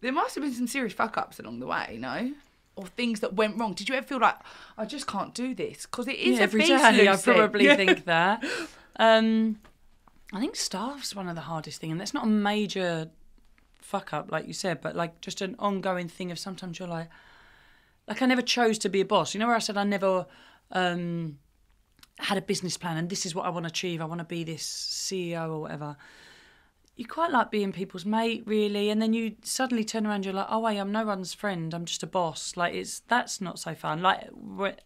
There must have been some serious fuck ups along the way, no? Or things that went wrong. Did you ever feel like, I just can't do this? Because it is Yeah, a every day. I probably Yeah. think that. Um, I think staff's one of the hardest thing, and that's not a major fuck up, like you said, but like just an ongoing thing of sometimes you're like, like I never chose to be a boss. You know where I said I never um, had a business plan, and this is what I want to achieve. I want to be this CEO or whatever. You quite like being people's mate, really, and then you suddenly turn around. You're like, oh wait, I'm no one's friend. I'm just a boss. Like it's that's not so fun. Like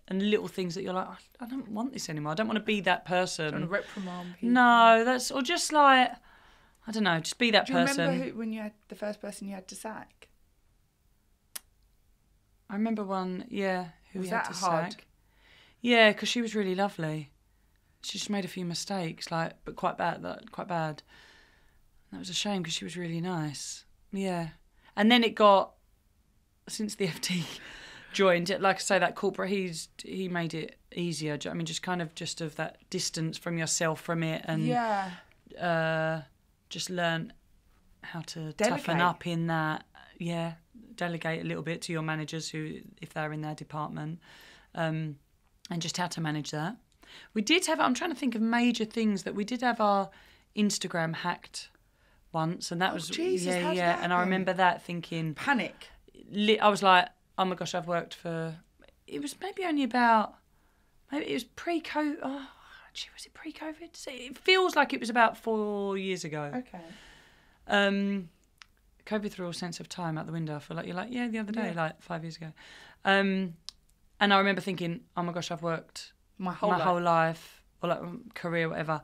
and little things that you're like, I- I don't want this anymore. I don't want to be that person. Reprimand people. No, that's or just like I don't know, just be that person. Do you person. remember who, when you had the first person you had to sack? I remember one, yeah, who Was we had that to hard? sack. Yeah, because she was really lovely. She just made a few mistakes, like, but quite bad. Like, quite bad. That was a shame because she was really nice. Yeah, and then it got since the FT joined. it Like I say, that corporate, he's he made it easier. do you know what I mean, just kind of just of that distance from yourself from it, and yeah. uh, just learn how to toughen up in that. Yeah, delegate a little bit to your managers who, if they're in their department, um, and just how to manage that. We did have. I'm trying to think of major things that we did have our Instagram hacked once, and that Oh, was Jesus, yeah, yeah. And I remember that thinking, Panic. li- I was like, oh my gosh, I've worked for. It was maybe only about. Maybe it was pre-COVID. Oh, gee, was it pre-COVID? So It feels like it was about four years ago. Okay. Um, COVID threw all sense of time out the window. I feel like you're like, yeah, the other day, Yeah. like five years ago. Um, and I remember thinking, oh my gosh, I've worked My whole my life. whole life or like um, career, whatever,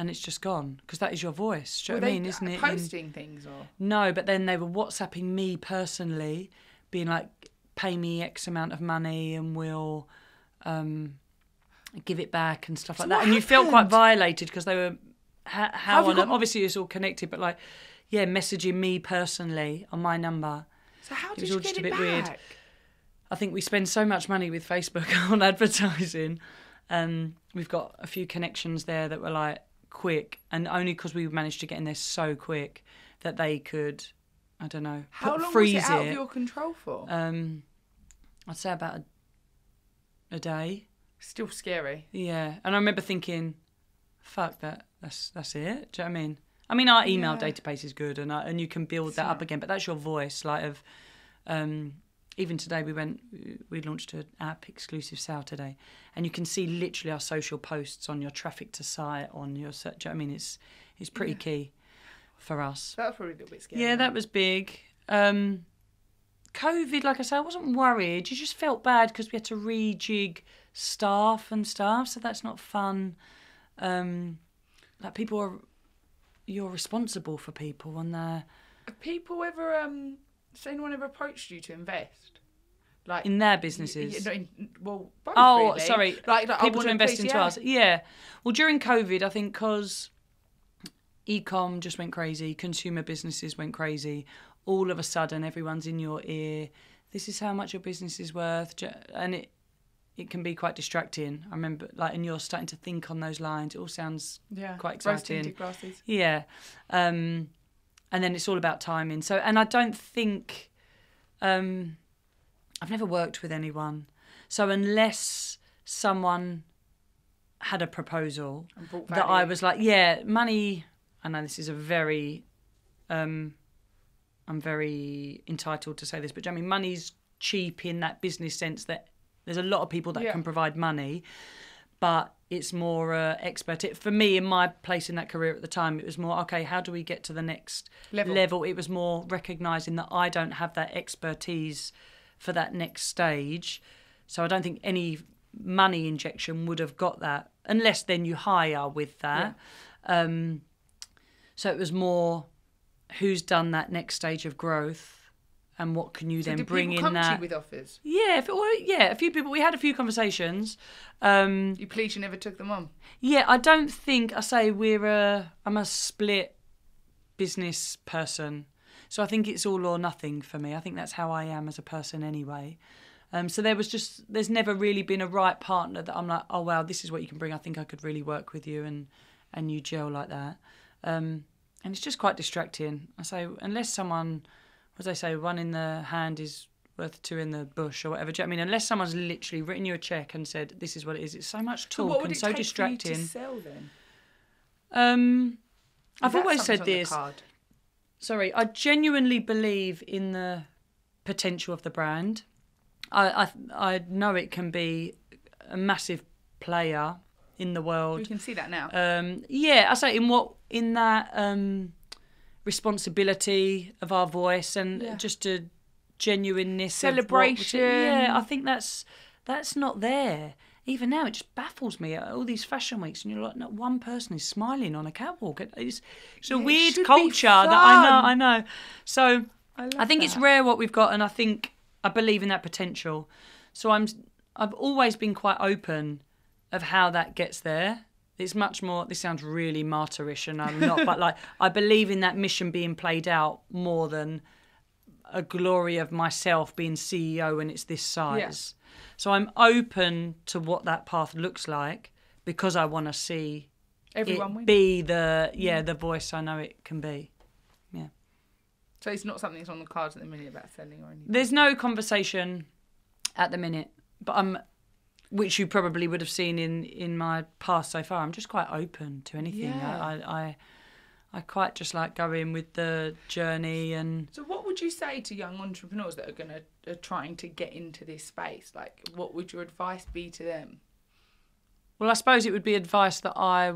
and it's just gone because that is your voice. Do you know what I mean? Isn't it? In- posting things or? no, but then they were WhatsApping me personally, being like, pay me X amount of money and we'll um, give it back and stuff like that. what And you felt quite violated because they were, how, how on got- obviously it's all connected, but like, yeah, messaging me personally on my number. So how It did was you all get just a it bit back? weird. I think we spend so much money with Facebook on advertising. Um, we've got a few connections there that were like quick, and only because we managed to get in there so quick that they could, I don't know, How put, long freeze was it out of your control for? Um, I'd say about a a day. Still scary. Yeah, and I remember thinking, "Fuck that. That's that's it." Do you know what I mean? I mean, our email Yeah. database is good, and I, and you can build that up again. But that's your voice, like of. Um, even today, we went. We launched an app exclusive sale today, and you can see literally our social posts on your traffic to site on your search. do you know what I mean, it's it's pretty key for us. That was probably a little bit scary. Yeah, that was big. Um, COVID, like I said, I wasn't worried. You just felt bad because we had to rejig staff and stuff, so that's not fun. Um, like people are, you're responsible for people and they're Have people ever um has anyone ever approached you to invest? Like in their businesses. y- no, in- well, both Oh, really. sorry. Like, like people to invest into yeah. us. Yeah. Well, during COVID, I think because ecom just went crazy, consumer businesses went crazy. All of a sudden, everyone's in your ear. This is how much your business is worth, and it it can be quite distracting. I remember, like, and you're starting to think on those lines. It all sounds Yeah, quite exciting. yeah. Um, and then it's all about timing. So, and I don't think um, I've never worked with anyone. So unless someone had a proposal that I was like, yeah, money. I know this is a very, um, I'm very entitled to say this, but do you know what I mean money's cheap in that business sense that there's a lot of people that Yeah. can provide money, but it's more uh, expert. It, for me, in my place in that career at the time, it was more okay. How do we get to the next Level. It was more recognizing that I don't have that expertise for that next stage, so I don't think any money injection would have got that unless then you hire with that. Um, so it was more who's done that next stage of growth and what can you So then bring in that. with offers? yeah, if it were, yeah, a few people. We had a few conversations. Um, You pleased you never took them on. yeah, I don't think I say we're a. I'm a split business person, so I think it's all or nothing for me. I think that's how I am as a person anyway. Um, so there was just there's never really been a right partner that I'm like, oh wow, this is what you can bring. I think I could really work with you and and you gel like that. Um, and it's just quite distracting. I say unless someone, as I say, one in the hand is worth two in the bush or whatever. Do you know what I mean? Unless someone's literally written you a check and said this is what it is, it's so much So talk would and so distracting. you sell then? Um, I've that always said this. Sorry, I genuinely believe in the potential of the brand. I I, I know it can be a massive player in the We world. can see that now. Um, yeah, I say in what in that um, responsibility of our voice and Yeah. just a genuineness, of what- Celebration. yeah, I think that's that's not there. Even now, it just baffles me. All these fashion weeks, and you're like, not one person is smiling on a catwalk. It's, it's a Yeah, it weird be culture that I know. I know. So I, I think it's rare what we've got, and I think I believe in that potential. So I'm, I've always been quite open of how that gets there. It's much more. This sounds really martyrish, and I'm not, but like I believe in that mission being played out more than a glory of myself being CEO and it's this size. So I'm open to what that path looks like because I want to see Everyone be the yeah the voice I know it can be. Yeah. So it's not something that's on the cards at the minute about selling or anything. There's no conversation at the minute, but I'm, which you probably would have seen in in my past so far. I'm just quite open to anything. Yeah. I, I, I, I quite just like going with the journey and So what would you say to young entrepreneurs that are going to are trying to get into this space? Like, what would your advice be to them? well, I suppose it would be advice that I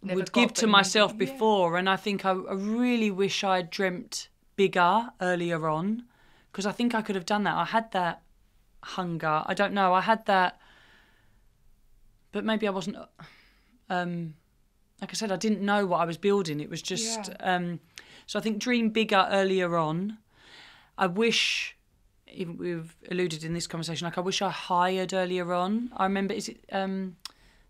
Never would give to myself yeah. before, and I think I, I really wish I dreamt bigger earlier on, because I think I could have done that. I had that hunger. I don't know. I had that, but maybe I wasn't. Um, like I said, I didn't know what I was building. It was just. Yeah. Um, so I think dream bigger earlier on. I wish. Even we've alluded in this conversation, like I wish I hired earlier on. I remember, is it um,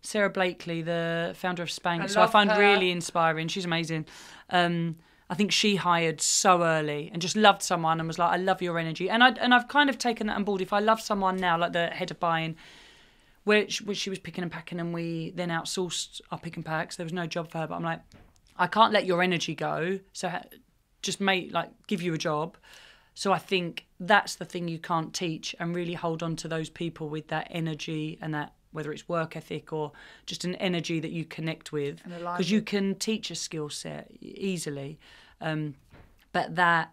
Sara Blakely, the founder of Spanx? I so I find her. really inspiring. She's amazing. Um, I think she hired so early and just loved someone and was like, "I love your energy." And I and I've kind of taken that on board. If I love someone now, like the head of buying, which which she was picking and packing, and we then outsourced our pick and packs. There was no job for her, but I'm like, I can't let your energy go. So just make like give you a job. So I think that's the thing you can't teach, and really hold on to those people with that energy and that whether it's work ethic or just an energy that you connect with, because you can teach a skill set easily, um, but that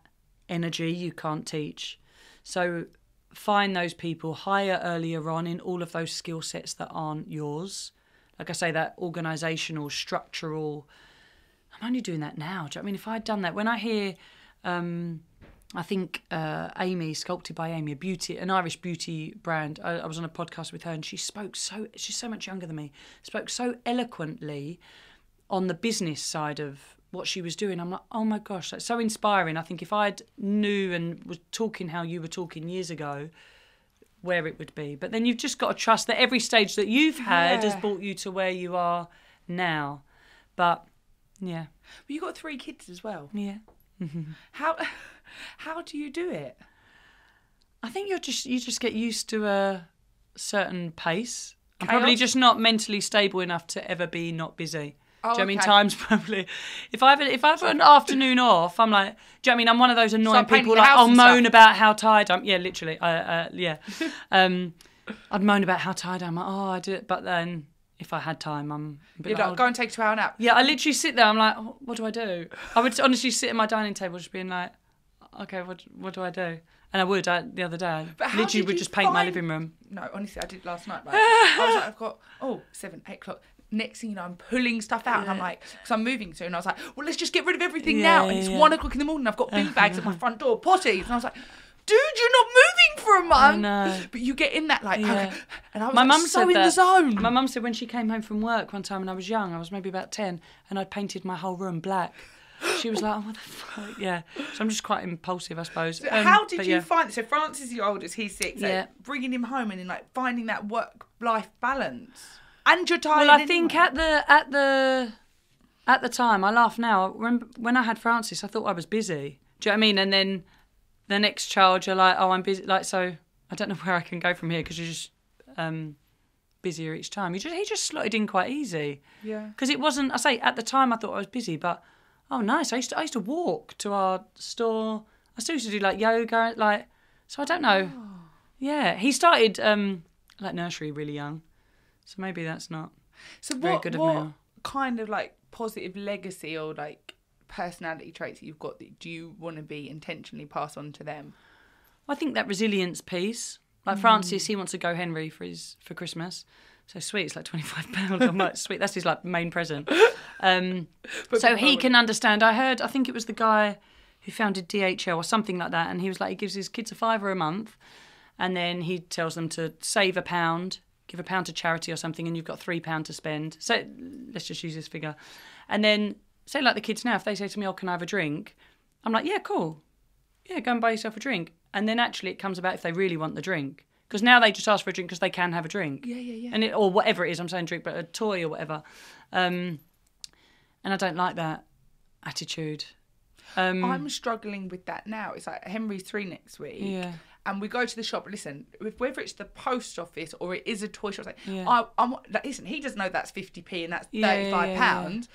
energy you can't teach. So find those people, hire earlier on in all of those skill sets that aren't yours. Like I say, that organisational, structural. I'm only doing that now. Do you I mean? If I'd done that, when I hear, um, I think uh, Amy, Sculpted by Aimee, a beauty, an Irish beauty brand. I, I was on a podcast with her, and she spoke so. She's so much younger than me. Spoke so eloquently on the business side of what she was doing. I'm like, oh my gosh, that's so inspiring. I think if I'd knew and was talking how you were talking years ago, where it would be. But then you've just got to trust that every stage that you've had has brought you to where you are now. But yeah, But you got three kids as well. yeah. How how do you do it? I think you're just you just get used to a certain pace. I'm probably just not mentally stable enough to ever be not busy. Oh, do you know what I mean? Times probably. If I have a, if I have an afternoon off, I'm like, do you know what I mean? I'm one of those annoying Start people like I'll moan stuff. about how tired I'm. Yeah, literally. I, uh, yeah. um, I'd moan about how tired I'm. Like, oh, I do it, but then if I had time, I'm. You're like, like, go and take a two hour nap. yeah, I literally sit there. I'm like, oh, what do I do? I would honestly sit at my dining table, just being like, okay, what what do I do? And I would I, the other day. I But literally would just paint my living room. No, honestly, I did last night. Right? I was like, I've got oh seven, eight o'clock. Next thing you know, I'm pulling stuff out, and I'm like, because I'm moving soon. I was like, well, let's just get rid of everything now. And it's yeah. one o'clock in the morning. I've got bin bags at my front door, potties, and I was like, dude, you're not moving for a month. know. But you get in that like, Yeah. okay. and I was My like, mum so said in that. the zone. My mum said when she came home from work one time when I was young, I was maybe about ten, and I'd painted my whole room black. She was like, "Oh, what the fuck?" Yeah. So I'm just quite impulsive, I suppose. Um, How did you yeah. find? So Francis is your oldest. He's six. so Yeah. bringing him home and then like finding that work-life balance. And you're tired. Well, I think anyway. at the at the at the time, I laugh now. Remember when I had Francis, I thought I was busy. Do you know what I mean? And then the next child, you're like, oh, I'm busy. Like so, I don't know where I can go from here because you're just um, busier each time. You just he just slotted in quite easy yeah. because it wasn't. I say at the time I thought I was busy, but oh, nice. I used to I used to walk to our store. I still used to do like yoga, like so. I don't know. Yeah, he started um, like nursery really young, so maybe that's not. So Very what, good of what Mel. kind of like positive legacy or like personality traits that you've got that do you want to be intentionally pass on to them? I think that resilience piece. Like Mm. Francis, he wants to go Henry for his for Christmas. So sweet, it's like twenty five pounds. I'm like, sweet, that's his like main present. Um, so he can understand. I heard, I think it was the guy who founded DHL or something like that, and he was like, he gives his kids a fiver a month, and then he tells them to save a pound, give a pound to charity or something, and you've got three pound to spend. So let's just use this figure, and then say like the kids now, if they say to me, "Oh, can I have a drink?" I'm like, "Yeah, cool." yeah, go and buy yourself a drink. And then actually it comes about if they really want the drink. Because now they just ask for a drink because they can have a drink. Yeah, yeah, yeah. And it, or whatever it is, I'm saying drink, but a toy or whatever. Um, and I don't like that attitude. Um, I'm struggling with that now. It's like Henry's three next week. Yeah. And we go to the shop. Listen, whether it's the post office or it is a toy shop, like, Yeah. I, I'm like, listen. He doesn't know that's 50p and that's Yeah, 35 yeah, yeah. pounds.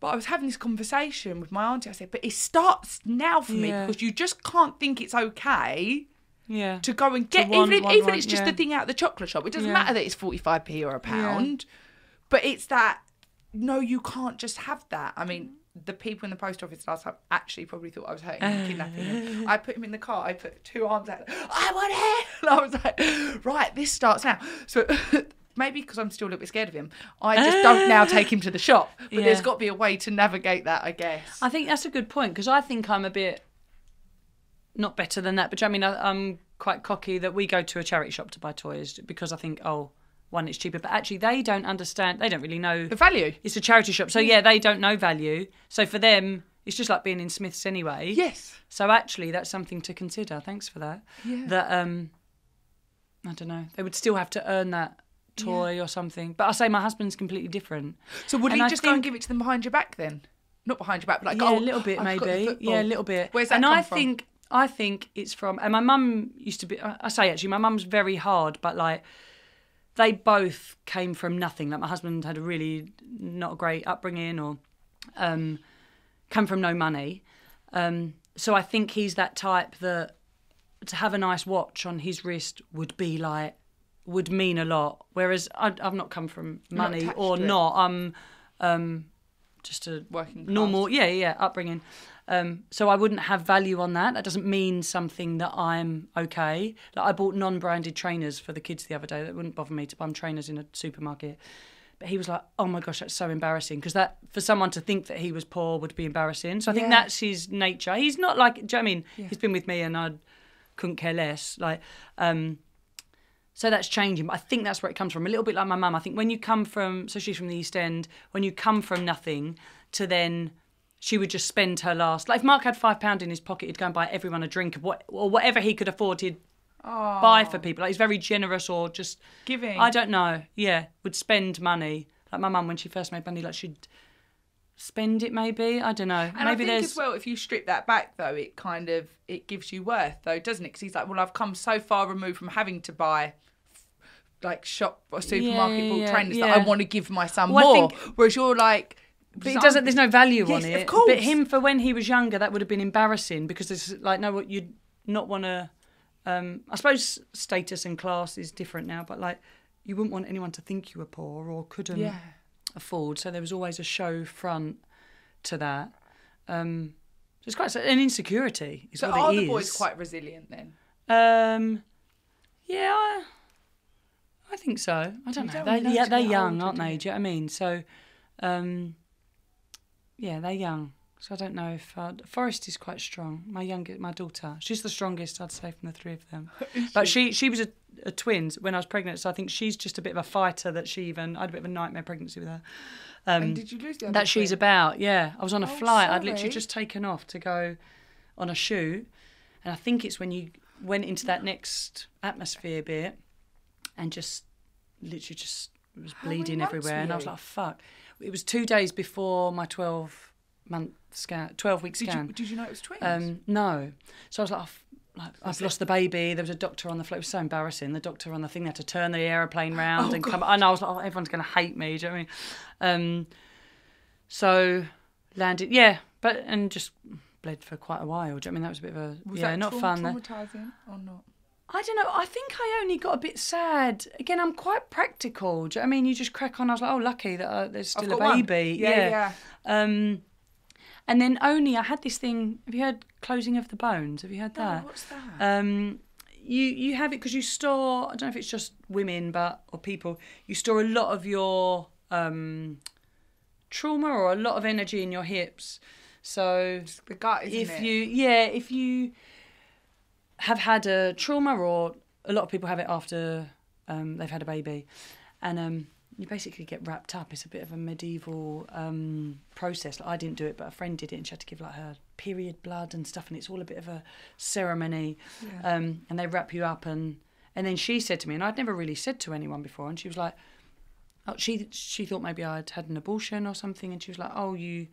But I was having this conversation with my auntie. I said, but it starts now for me because you just can't think it's okay yeah. to go and get want- even if, even want, it's just the thing out of the chocolate shop. It doesn't matter that it's 45p or a pound, but it's that no, you can't just have that. I mean, the people in the post office last time actually probably thought I was hurting him, kidnapping him. I put him in the car. I put two arms out. I want it. And I was like, right, this starts now. So. Maybe because I'm still a little bit scared of him, I just don't now ah. take him to the shop. But there's got to be a way to navigate that, I guess. I think that's a good point because I think I'm a bit not better than that, but I mean I, I'm quite cocky that we go to a charity shop to buy toys because I think oh one it's cheaper, but actually they don't understand. They don't really know the value. it's a charity shop, so yeah they don't know value. So for them it's just like being in Smiths anyway. Yes. So actually that's something to consider. Thanks for that. Yeah. That um I don't know they would still have to earn that toy or something. But I say my husband's completely different. So would And he just go and give it to them behind your back then? Not behind your back, but like yeah, oh, a little bit I've maybe. Yeah, a little bit. Where's that and I from? think I think it's from. And my mum used to be. I say actually, my mum's very hard, but like they both came from nothing. Like my husband had a really not a great upbringing, or um, come from no money. Um, so I think he's that type that to have a nice watch on his wrist would be like would mean a lot. Whereas I, I've not come from money attached or not. I'm um, just a Working class. normal, yeah, yeah, upbringing. Um, so I wouldn't have value on that. That doesn't mean something that I'm okay. Like I bought non-branded trainers for the kids the other day. That wouldn't bother me to buy trainers in a supermarket. But he was like, "Oh my gosh, that's so embarrassing." Because that for someone to think that he was poor would be embarrassing. So I think that's his nature. He's not like. Do you know what I mean? He's been with me, and I couldn't care less. Like, um, so that's changing. But I think that's where it comes from. A little bit like my mum. I think when you come from, so she's from the East End, when you come from nothing to then she would just spend her last. Like if Mark had five pound in his pocket, he'd go and buy everyone a drink of what or whatever he could afford. He'd Oh, buy for people. Like he's very generous or just giving. I don't know. Yeah, would spend money. Like my mum when she first made money, like she'd spend it. Maybe I don't know. And maybe I think there's as well, if you strip that back, though, it kind of it gives you worth, though, doesn't it? Because he's like, well, I've come so far removed from having to buy like shop or supermarket Yeah, yeah, trainers that. I want to give my son Well, I more. think- Whereas you're like, But it doesn't. There's no value Yes, on of it. course. But him for when he was younger, that would have been embarrassing because there's like no, you'd not want to. Um, I suppose status and class is different now, but like you wouldn't want anyone to think you were poor or couldn't Yeah. afford. So there was always a show front to that. Um, so it's quite an insecurity. Is So are the is. boys quite resilient then? Um, yeah, I, I think so. I don't You know. don't They, yeah, they're young, aren't they? Do you know what I mean? So, um, yeah, they're young. So I don't know if I'd, Forrest is quite strong. My youngest, my daughter, she's the strongest, I'd say, from the three of them. but she she was a, a twins when I was pregnant, so I think she's just a bit of a fighter. That she even I had a bit of a nightmare pregnancy with her. Um, and did you lose the that she's about. Yeah, I was on a Oh, flight. I'd literally just taken off to go on a shoot, and I think it's when you went into that next atmosphere bit, and just literally just was How bleeding everywhere, and I was like, "Fuck!" It was two days before my twelve month scan, twelve week Did scan. you, did you know it was twins? Um, no. So I was like, "Oh, like I've lost the baby. There was a doctor on the flight. It was so embarrassing. The doctor on the thing they had to turn the aeroplane round Oh, and come. And I was like, oh, everyone's going to hate me. Do you know what I mean? Um, so landed, yeah, but and just bled for quite a while. Do you know what I mean? That was a bit of a was yeah, not fun. Traumatizing or not? I don't know. I think I only got a bit sad. Again, I'm quite practical. You know I mean? You just crack on. I was like, oh, lucky that uh, there's still a got one. baby. Yeah, yeah. Um, and then only I had this thing. Have you heard closing of the bones? Have you heard No, that? what's that? Um, you you have it because you store. I don't know if it's just women, but or people. You store a lot of your um, trauma or a lot of energy in your hips. So It's the gut, isn't if it? you yeah, if you have had a trauma or a lot of people have it after um, they've had a baby, and um, you basically get wrapped up. It's a bit of a medieval um, process. Like, I didn't do it, but a friend did it, and she had to give like her period blood and stuff, and it's all a bit of a ceremony. Yeah. Um, and they wrap you up, and and then she said to me, and I'd never really said to anyone before, and she was like, oh, she she thought maybe I'd had an abortion or something, and she was like, oh, you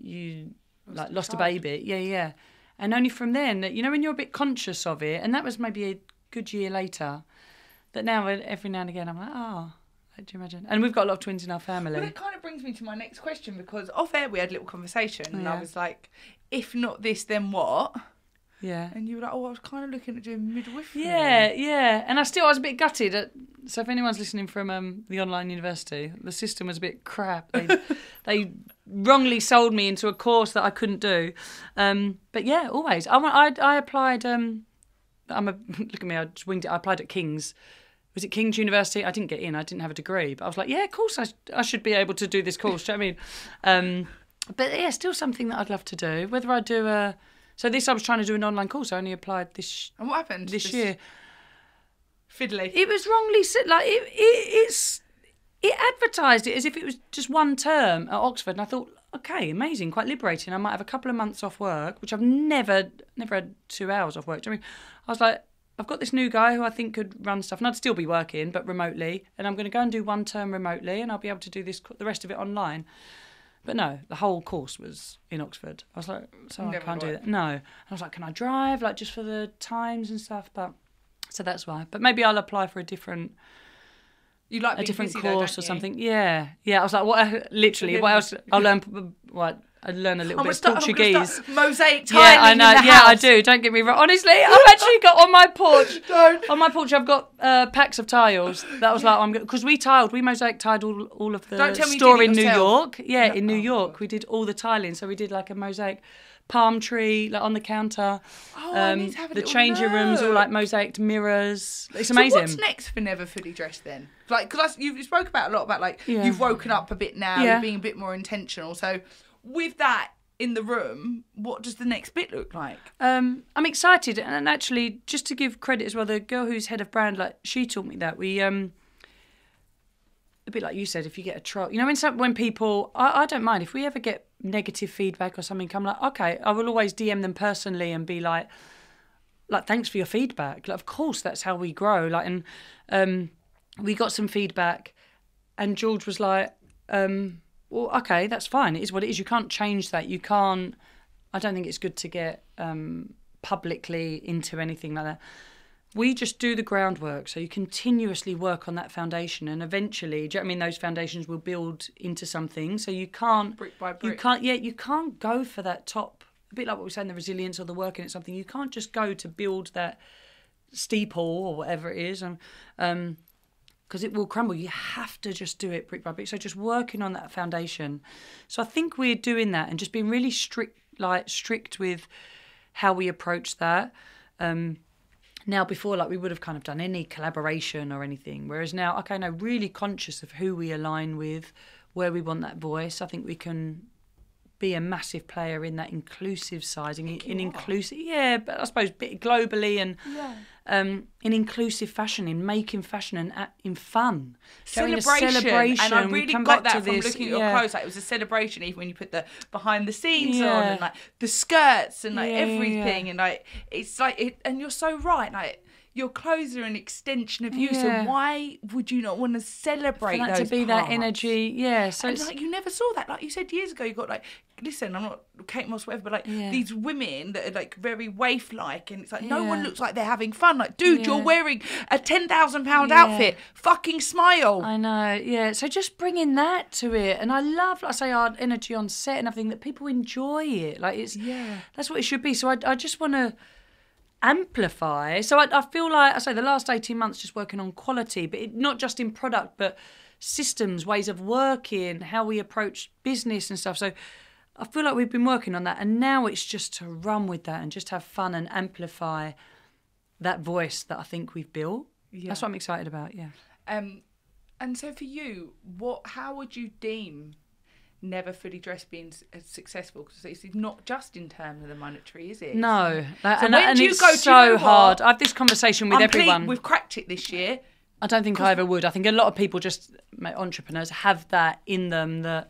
you like lost a baby, yeah, yeah. And only from then, you know, when you're a bit conscious of it, and that was maybe a good year later. That now every now and again I'm like, oh, do you imagine? And we've got a lot of twins in our family. Well, that kind of brings me to my next question because off air we had a little conversation and I was like, if not this, then what? yeah. And you were like, oh, I was kind of looking at doing midwifery. Yeah, yeah, and I still I was a bit gutted. At, so if anyone's listening from um, the online university, the system was a bit crap. They, they wrongly sold me into a course that I couldn't do. Um, but yeah, always. I I, I applied. Um, I'm a look at me. I just winged it. I applied at King's. Was it King's University? I didn't get in. I didn't have a degree, but I was like, yeah, of course, I, I should be able to do this course. do you know what I mean? Um, but yeah, still something that I'd love to do. Whether I do a so this I was trying to do an online course. I only applied this And what happened? this Just year. Fiddly. It was wrongly said. Like it, it, it's it advertised it as if it was just one term at Oxford, and I thought, okay, amazing, quite liberating. I might have a couple of months off work, which I've never, never had two hours off work. Do you know what I mean, I was like, I've got this new guy who I think could run stuff, and I'd still be working, but remotely. And I'm going to go and do one term remotely, and I'll be able to do this the rest of it online. But no, the whole course was in Oxford. I was like, so I can't do that. No, and I was like, can I drive, like just for the times and stuff? But so that's why. But maybe I'll apply for a different You like a different busy though, course don't or something. Yeah, yeah. I was like, what? Literally, what else? I'll learn what I learn a little I'm bit start- I'm Portuguese. Mosaic tiling Yeah, I know. Yeah, I do. Don't get me wrong. Honestly, I've actually got on my porch. Don't. On my porch, I've got uh, packs of tiles. That was like I'm because we tiled, we mosaic tiled all, all of the Don't tell me you store in New. York. Yeah, No. in New York, we did all the tiling. So we did like a mosaic palm tree like on the counter. Oh, I need to have a the changing rooms all like look. mosaiced mirrors. It's So amazing. what's next for Never Fully Dressed then? Like, because you spoke about a lot about like Yeah. you've woken up a bit now, Yeah. you're being a bit more intentional. So with that in the room, what does the next bit look like? Um, I'm excited, and actually, just to give credit as well, the girl who's head of brand, like she taught me that we, um, a bit like you said, if you get a troll, you know, when some, when people, I, I don't mind if we ever get negative feedback or something, I'm like, okay, I will always DM them personally and be like, like thanks for your feedback. Like, of course, that's how we grow. Like, and um, we got some feedback, and George was like, um, well, okay, that's fine. It is what it is. You can't change that. You can't. I don't think it's good to get um, publicly into anything like that. We just do the groundwork. So you continuously work on that foundation, and eventually, do you know what I mean? Those foundations will build into something. So you can't Brick by brick. You can't. Yeah, you can't go for that top. A bit like what we are saying, the resilience or the working at something. You can't just go to build that steeple or whatever it is, and um, because it will crumble. You have to just do it brick by brick. So just working on that foundation. So I think we're doing that and just being really strict, like strict with how we approach that. Um, now before, like we would have kind of done any collaboration or anything, whereas now, okay, no, really conscious of who we align with, where we want that voice. I think we can be a massive player in that inclusive side, in, in inclusive, yeah, but I suppose globally and um, in inclusive fashion, in making fashion and a- in fun, a celebration, and I really got that from this, looking at your clothes. Like it was a celebration, even when you put the behind the scenes on and like the skirts and like Yeah, yeah, yeah. everything, and like it's like it. And you're so right, like. Your clothes are an extension of you, Yeah. so why would you not want to celebrate that to be that energy, yeah. So and it's, like you never saw that. Like you said years ago, you got like listen, I'm not Kate Moss, whatever, but like Yeah. these women that are like very waif like, and it's like no one looks like they're having fun. Like, dude, you're wearing a ten thousand pound Yeah. outfit. Fucking smile. I know, yeah. So just bringing that to it, and I love, like I say, our energy on set and everything that people enjoy it. Like it's, Yeah. that's what it should be. So I, I just want to amplify. So I, I feel like I say the last eighteen months just working on quality, but it, not just in product, but systems, ways of working, how we approach business and stuff. So. I feel like we've been working on that, and now it's just to run with that and just have fun and amplify that voice that I think we've built. Yeah. That's what I'm excited about. Yeah. Um, and so for you, what? How would you deem never fully dressed being successful? Because it's not just in terms of the monetary, is it? No, like, So and, when and you it's go, you so know hard. I have this conversation with I'm everyone. We've cracked it this year. I don't think I ever would. I think a lot of people, just entrepreneurs, have that in them that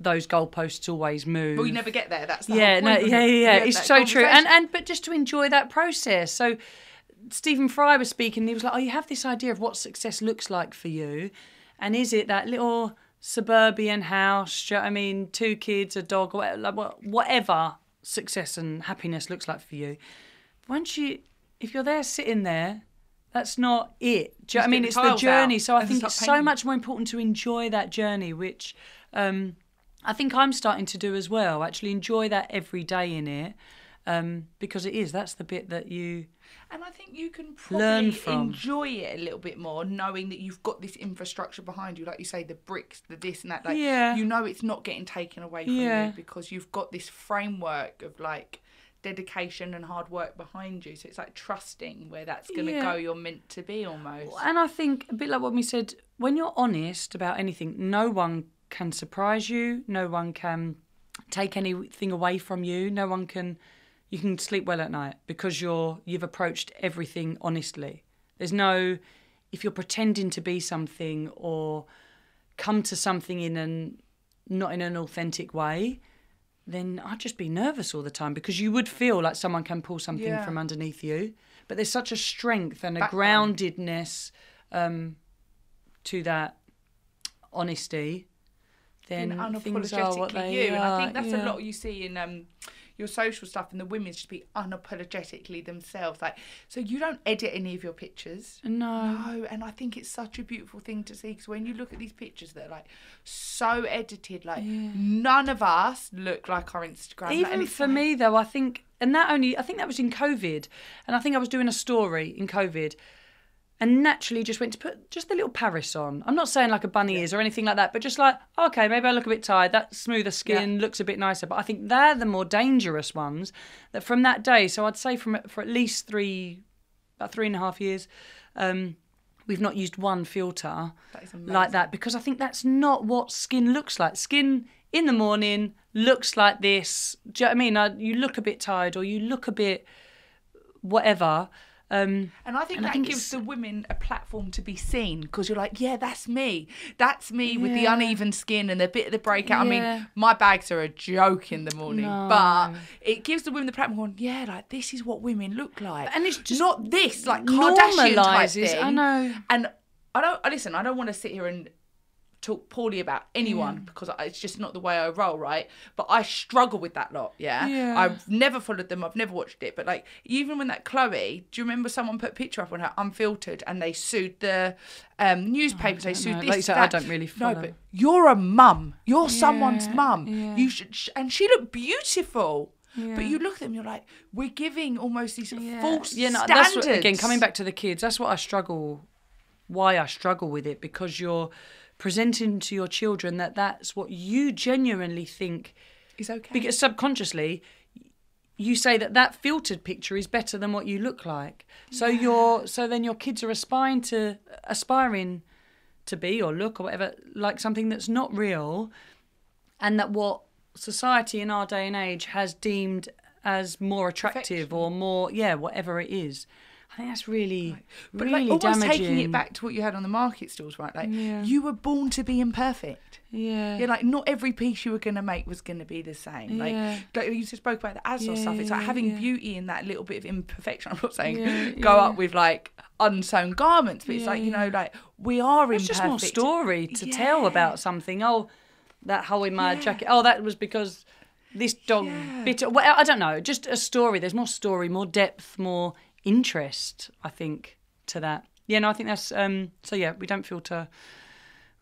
those goalposts always move. But we never get there. That's the yeah, no, yeah, yeah, yeah. It's so true. And and but just to enjoy that process. So Stephen Fry was speaking. He was like, "Oh, you have this idea of what success looks like for you, and is it that little suburban house? Do you know what I mean, two kids, a dog, whatever, whatever success and happiness looks like for you. Once you, if you're there sitting there." That's not it. Do you know I mean? It's the journey. So I think it's so much more important to enjoy that journey, which um, I think I'm starting to do as well. Actually, enjoy that every day in it, um, because it is. That's the bit that you. And I think you can Learn probably enjoy it a little bit more, knowing that you've got this infrastructure behind you, like you say, the bricks, the this and that. Like, Yeah. you know, it's not getting taken away from Yeah. you because you've got this framework of like dedication and hard work behind you. So it's like trusting where that's going to Yeah. go. You're meant to be almost. And I think a bit like what we said. When you're honest about anything, no one can surprise you. No one can take anything away from you. No one can. You can sleep well at night because you're you've approached everything honestly. There's no if you're pretending to be something or come to something in an not in an authentic way, then I'd just be nervous all the time because you would feel like someone can pull something Yeah. from underneath you. But there's such a strength and a Background. groundedness um, to that honesty. Then being things are what they you. And I think that's yeah. a lot you see in um, your social stuff and the women should be unapologetically themselves. Like, so you don't edit any of your pictures. No. No, and I think it's such a beautiful thing to see because when you look at these pictures that are like so edited, like none of us look like our Instagram. Even for like- me though, I think, and that only, I think that was in COVID, and I think I was doing a story in COVID, and naturally just went to put just a little Paris on. I'm not saying like a bunny ears or anything like that, but just like okay, maybe I look a bit tired. That smoother skin looks a bit nicer, but I think they're the more dangerous ones. That from that day, so I'd say from for at least three, about three and a half years. Um, We've not used one filter That like that because I think that's not what skin looks like. Skin in the morning looks like this. Do you know what I mean? You look a bit tired or you look a bit whatever. Um, And I think And I that think gives it's- the women a platform to be seen because you're like, yeah, that's me. That's me with the uneven skin and the bit of the breakout. I mean, my bags are a joke in the morning, No. but it gives the women the platform. Going, yeah, like this is what women look like, And it's just not this like Kardashian type thing. I know. And I don't listen. I don't want to sit here and talk poorly about anyone because it's just not the way I roll, right? But I struggle with that lot. Yeah, Yeah. I've never followed them. I've never watched it. But like, even when that Khloé, do you remember someone put a picture up on her unfiltered and they sued the um, newspapers? they sued know. this. Like said, I don't really follow. No, but you're a mum. You're someone's Yeah, mum. yeah. You should, sh- and she looked beautiful. Yeah. But you look at them, you're like, we're giving almost these false yeah, no, standards. that's what, again coming back to the kids. That's what I struggle. Why I struggle with it because you're presenting to your children that that's what you genuinely think is okay. because subconsciously you say that that filtered picture is better than what you look like. So you're so then your kids are aspiring to aspiring to be or look or whatever like something that's not real and that what society in our day and age has deemed as more attractive or more yeah whatever it is i think that's really But really like almost damaging taking it back to what you had on the market stalls, right? Like Yeah. you were born to be imperfect. yeah Yeah, like not every piece you were gonna make was gonna be the same. Like, Yeah. like you just spoke about the ASOS Yeah, stuff. It's like having beauty in that little bit of imperfection. I'm not saying go up with like unsewn garments, but it's like you know, like we are It's just more story to tell about something. Oh, that hole in my jacket. Oh, that was because this dog Yeah. bit. Well, I don't know. Just a story. There's more story, more depth, more interest. I think to that. Yeah, no, I think that's. um So yeah, we don't filter.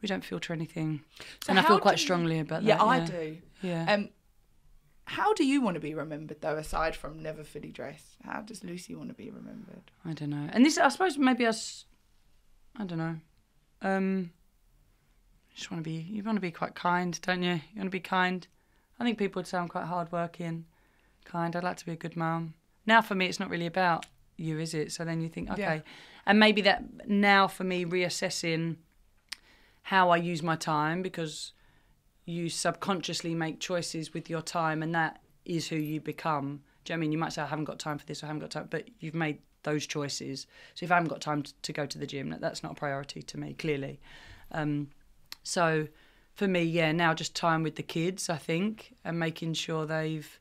We don't filter anything, So and I feel quite do you- strongly about that. Yeah, that. I do. Yeah. Um, how do you want to be remembered though? Aside from never fully dressed, how does Lucy want to be remembered? I don't know. And this, I suppose, maybe us. I don't know. Um, just want to be. You want to be quite kind, don't you? You want to be kind. I think people would say I'm quite hardworking, kind. I'd like to be a good mum. Now, for me, it's not really about you, is it? So then you think, okay, Yeah. and maybe that now for me reassessing how I use my time because you subconsciously make choices with your time, and that is who you become. Do you know what I mean? You might say, I haven't got time for this, I haven't got time, but you've made those choices. So if I haven't got time to go to the gym, that, that's not a priority to me, clearly. Um, so for me, yeah, now just time with the kids, I think, and making sure they've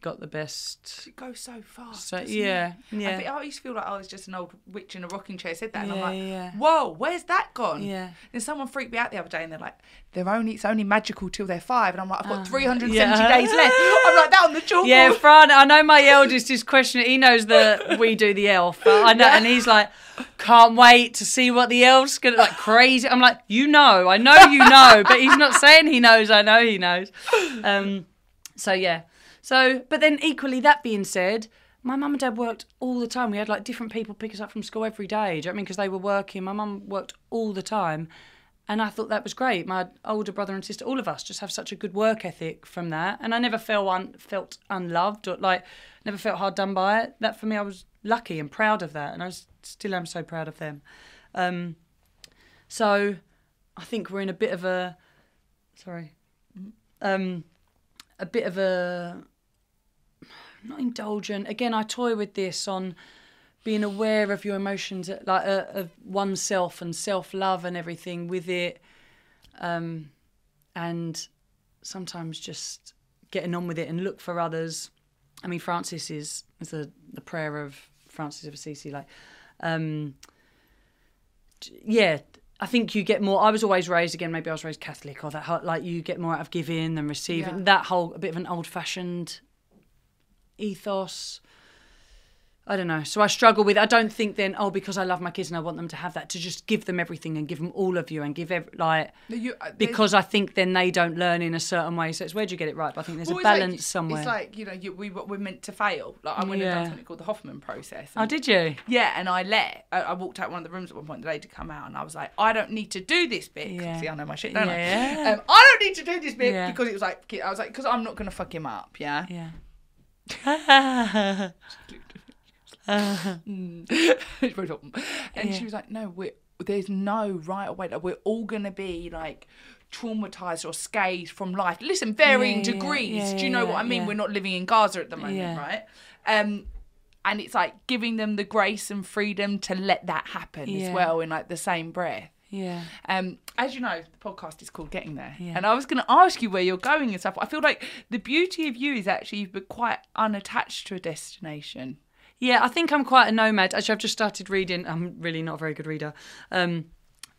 got the best. It goes so fast. So yeah, it? yeah. I, think, I used to feel like I was just an old witch in a rocking chair. Said that, and I'm like, yeah. "Whoa, where's that gone?" Yeah. Then someone freaked me out the other day, and they're like, "They're only it's only magical till they're five. and I'm like, "I've got 370 Ah, yeah. days left." I'm like that on the chalkboard. Yeah, Fran, I know my eldest is questioning. He knows that we do the elf. I know, and he's like, can't wait to see what the elf's gonna like crazy. I'm like, you know, I know you know, but he's not saying he knows. I know he knows. Um, so yeah. So, but then equally, that being said, my mum and dad worked all the time. We had like different people pick us up from school every day. Do you know what I mean? Because they were working. My mum worked all the time. And I thought that was great. My older brother and sister, all of us, just have such a good work ethic from that. And I never felt un- felt unloved or like never felt hard done by it. That for me, I was lucky and proud of that, and I still am so proud of them. Um, so I think we're in a bit of a sorry, um, a bit of a not indulgent. Again, I toy with this on being aware of your emotions, like uh, of oneself and self love and everything with it, um, and sometimes just getting on with it and look for others. I mean, Francis is is the the prayer of Francis of Assisi, like, um, yeah. I think you get more. I was always raised again. Maybe I was raised Catholic, or that like you get more out of giving than receiving. Yeah. That whole a bit of an old fashioned ethos. I don't know. So I struggle with. I don't think then. Oh, because I love my kids and I want them to have that. To just give them everything and give them all of you and give every, like You- uh, because I think then they don't learn in a certain way. So it's where'd you get it right? But I think there's Well, a it's like- balance somewhere. It's like you know, you, we we're meant to fail. Like I went and Yeah. done something called the Hoffman process. oh, did you? Yeah, and I let. I, I walked out one of the rooms at one point today to come out, and I was like, I don't need to do this bit. Yeah. See, I know my shit, don't Yeah. I? Um, I don't need to do this bit Yeah. because it was like I was like because I'm not gonna fuck him up. Yeah. Yeah. It's very top. and Yeah. she was like, no, we're, there's no right or way. Like, we're all gonna be like traumatized or scathed from life. Listen, varying Yeah, degrees. Do you know what I mean? We're not living in Gaza at the moment, right? Um, and it's like giving them the grace and freedom to let that happen as well in like the same breath. Yeah. Um, as you know, the podcast is called Getting There, Yeah. and I was going to ask you where you're going and stuff. I feel like the beauty of you is actually you've been quite unattached to a destination. Yeah, I think I'm quite a nomad. Actually, I've just started reading. I'm really not a very good reader. Um,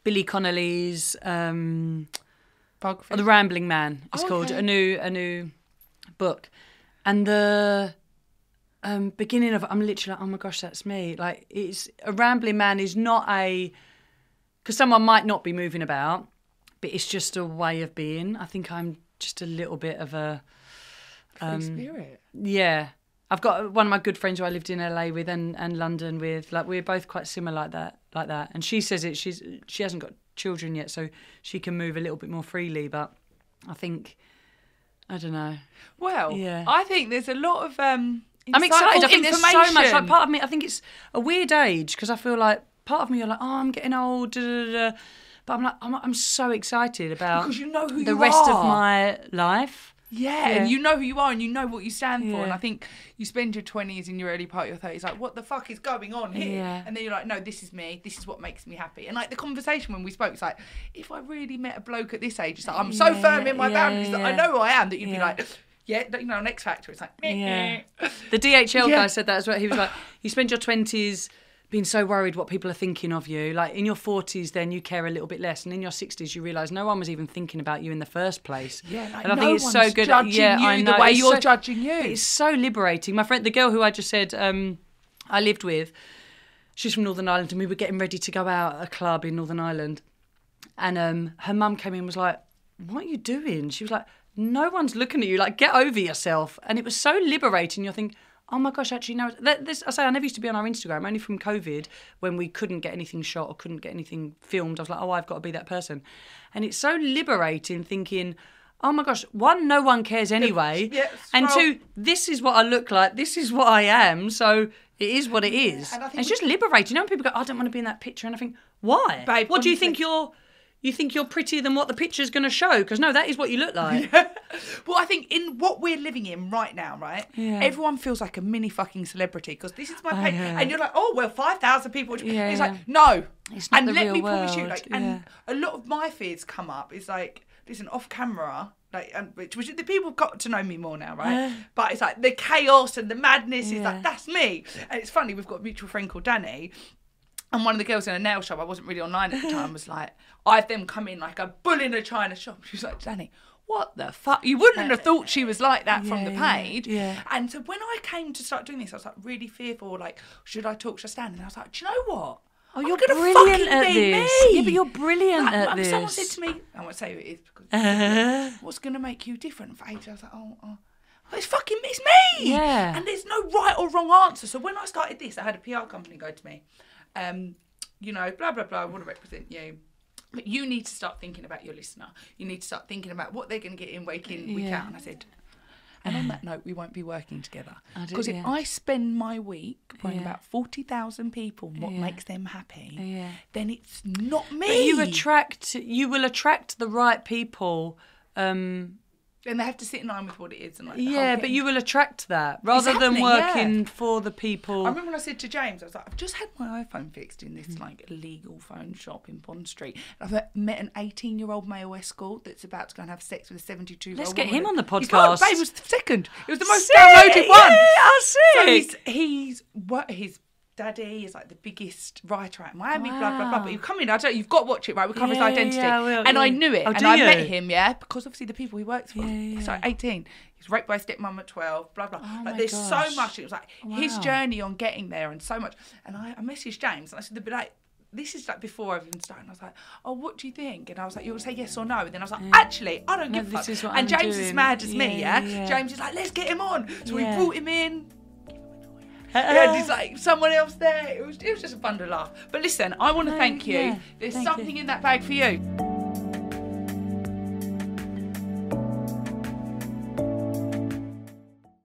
Billy Connolly's um, Biography. The Rambling Man. It's Oh, called okay. a new a new book, and the um, beginning of I'm literally like, oh my gosh, that's me. Like it's a rambling man is not a because someone might not be moving about, but it's just a way of being. I think I'm just a little bit of a um, spirit. yeah. I've got one of my good friends who I lived in LA with and, and London with. Like we're both quite similar like that, like that. And she says it. She's she hasn't got children yet, so she can move a little bit more freely. But I think I don't know. Well, Yeah. I think there's a lot of um. I'm excited. I think there's so much. Like part of me, I think it's a weird age because I feel like part of me, you're like, oh, I'm getting old. Da, da, da. But I'm like, I'm, I'm so excited about because you know who the rest are. of my life. Yeah, Yeah. and you know who you are and you know what you stand for. And I think you spend your 20s and your early part of your 30s like, what the fuck is going on here? Yeah. And then you're like, no, this is me. This is what makes me happy. And like the conversation when we spoke, it's like, if I really met a bloke at this age, it's like, I'm so Yeah, firm in my yeah, boundaries that I know who I am that you'd be like, yeah, you know, X Factor. It's like, meh, Yeah. meh. The DHL Yeah. guy said that as well. He was like, you spend your 20s being so worried what people are thinking of you. Like in your 40s, then you care a little bit less. And in your 60s, you realise no one was even thinking about you in the first place. Yeah, like, and I no think it's so good. judging yeah, you I the way It's you're so- judging you. It's so liberating. My friend, the girl who I just said um, I lived with, she's from Northern Ireland, and we were getting ready to go out at a club in Northern Ireland. And um, her mum came in and was like, What are you doing? She was like, No one's looking at you. Like, get over yourself. And it was so liberating. You're thinking, Oh my gosh, actually, no. This, I say, I never used to be on our Instagram, only from COVID when we couldn't get anything shot or couldn't get anything filmed. I was like, Oh, I've got to be that person. And it's so liberating thinking, Oh my gosh, one, no one cares anyway. Yeah, and two, this is what I look like. This is what I am. So it is what it is. and I And think it's we- just liberating. You know, when people go, "Oh, "I don't want to be in that picture," and I think, "Why? Babe, what do you think you're? You think you're prettier than what the picture's going to show? Because no, that is what you look like. Well, I think in what we're living in right now, right? Yeah. Everyone feels like a mini fucking celebrity because this is my Oh, page, yeah. and you're like, oh well, five thousand people. watch- Yeah, it's yeah. like no, It's not and let me promise you, world, like, yeah. and a lot of my fears come up. Is like, listen, off camera. Like, and which, which the people got to know me more now, right? Yeah. But it's like the chaos and the madness is like that's me. And it's funny, we've got a mutual friend called Danny, and one of the girls in a nail shop, I wasn't really online at the time, was like, I've then come in like a bull in a china shop. She was like, Danny, what the fuck? You wouldn't have thought she was like that from the Yeah, yeah, page. yeah. And so when I came to start doing this, I was like really fearful, like, should I talk, should I stand? And I was like, do you know what? Oh, I'm you're gonna brilliant fucking at be this. me. Yeah, but you're brilliant Like, at um, Someone this. said to me, I won't say who it is because what's going to make you different for ages? I was like, oh, oh. oh, It's fucking, it's me. Yeah. And there's no right or wrong answer. So when I started this, I had a PR company go to me, um, you know, blah, blah, blah, I want to represent you. But you need to start thinking about your listener. You need to start thinking about what they're going to get in week in, week Yeah. out. And I said, and on that note, we won't be working together. Because if yeah. I spend my week worrying Yeah. about 40,000 people, what Yeah. makes them happy, then it's not me. But you attract. You will attract the right people. Um, and they have to sit in line with what it is. And like, yeah, but you will attract that rather than happening, yeah. working for the people. I remember when I said to James, I was like, I've just had my iPhone fixed in this Mm. like illegal phone shop in Bond Street. And I've met an 18 year old male escort that's about to go and have sex with a 72 year old Let's get him on the podcast. babe, was the second. It was the most downloaded one. Yeah, oh, So he's he's what he's Daddy is like the biggest writer in Miami, blah blah blah. Wow. But you come in, I don't. You've got to watch it, right? We cover his Yeah, yeah, identity, yeah, I will, and I knew it, Oh, and I you? met him, yeah, because obviously the people he works for. Yeah, yeah, So yeah. eighteen, he's raped by his stepmom at twelve, blah blah. Oh my there's gosh. so much. It was like his journey on getting there, and so much. And I, I messaged James, and I said, "But like." This is like before I've even started. And I was like, "Oh, what do you think?" And I was like, "You will say yes or no." And then I was like, "Actually, I don't No, give a this fuck." is what and I'm James is mad as me, Yeah, yeah. yeah. James is like, "Let's get him on." So Yeah. we brought him in. Uh, yeah, and he's like someone else there. It was it was just a fun to laugh. But listen, I want to thank you. yeah, There's thank you. something in that bag for you.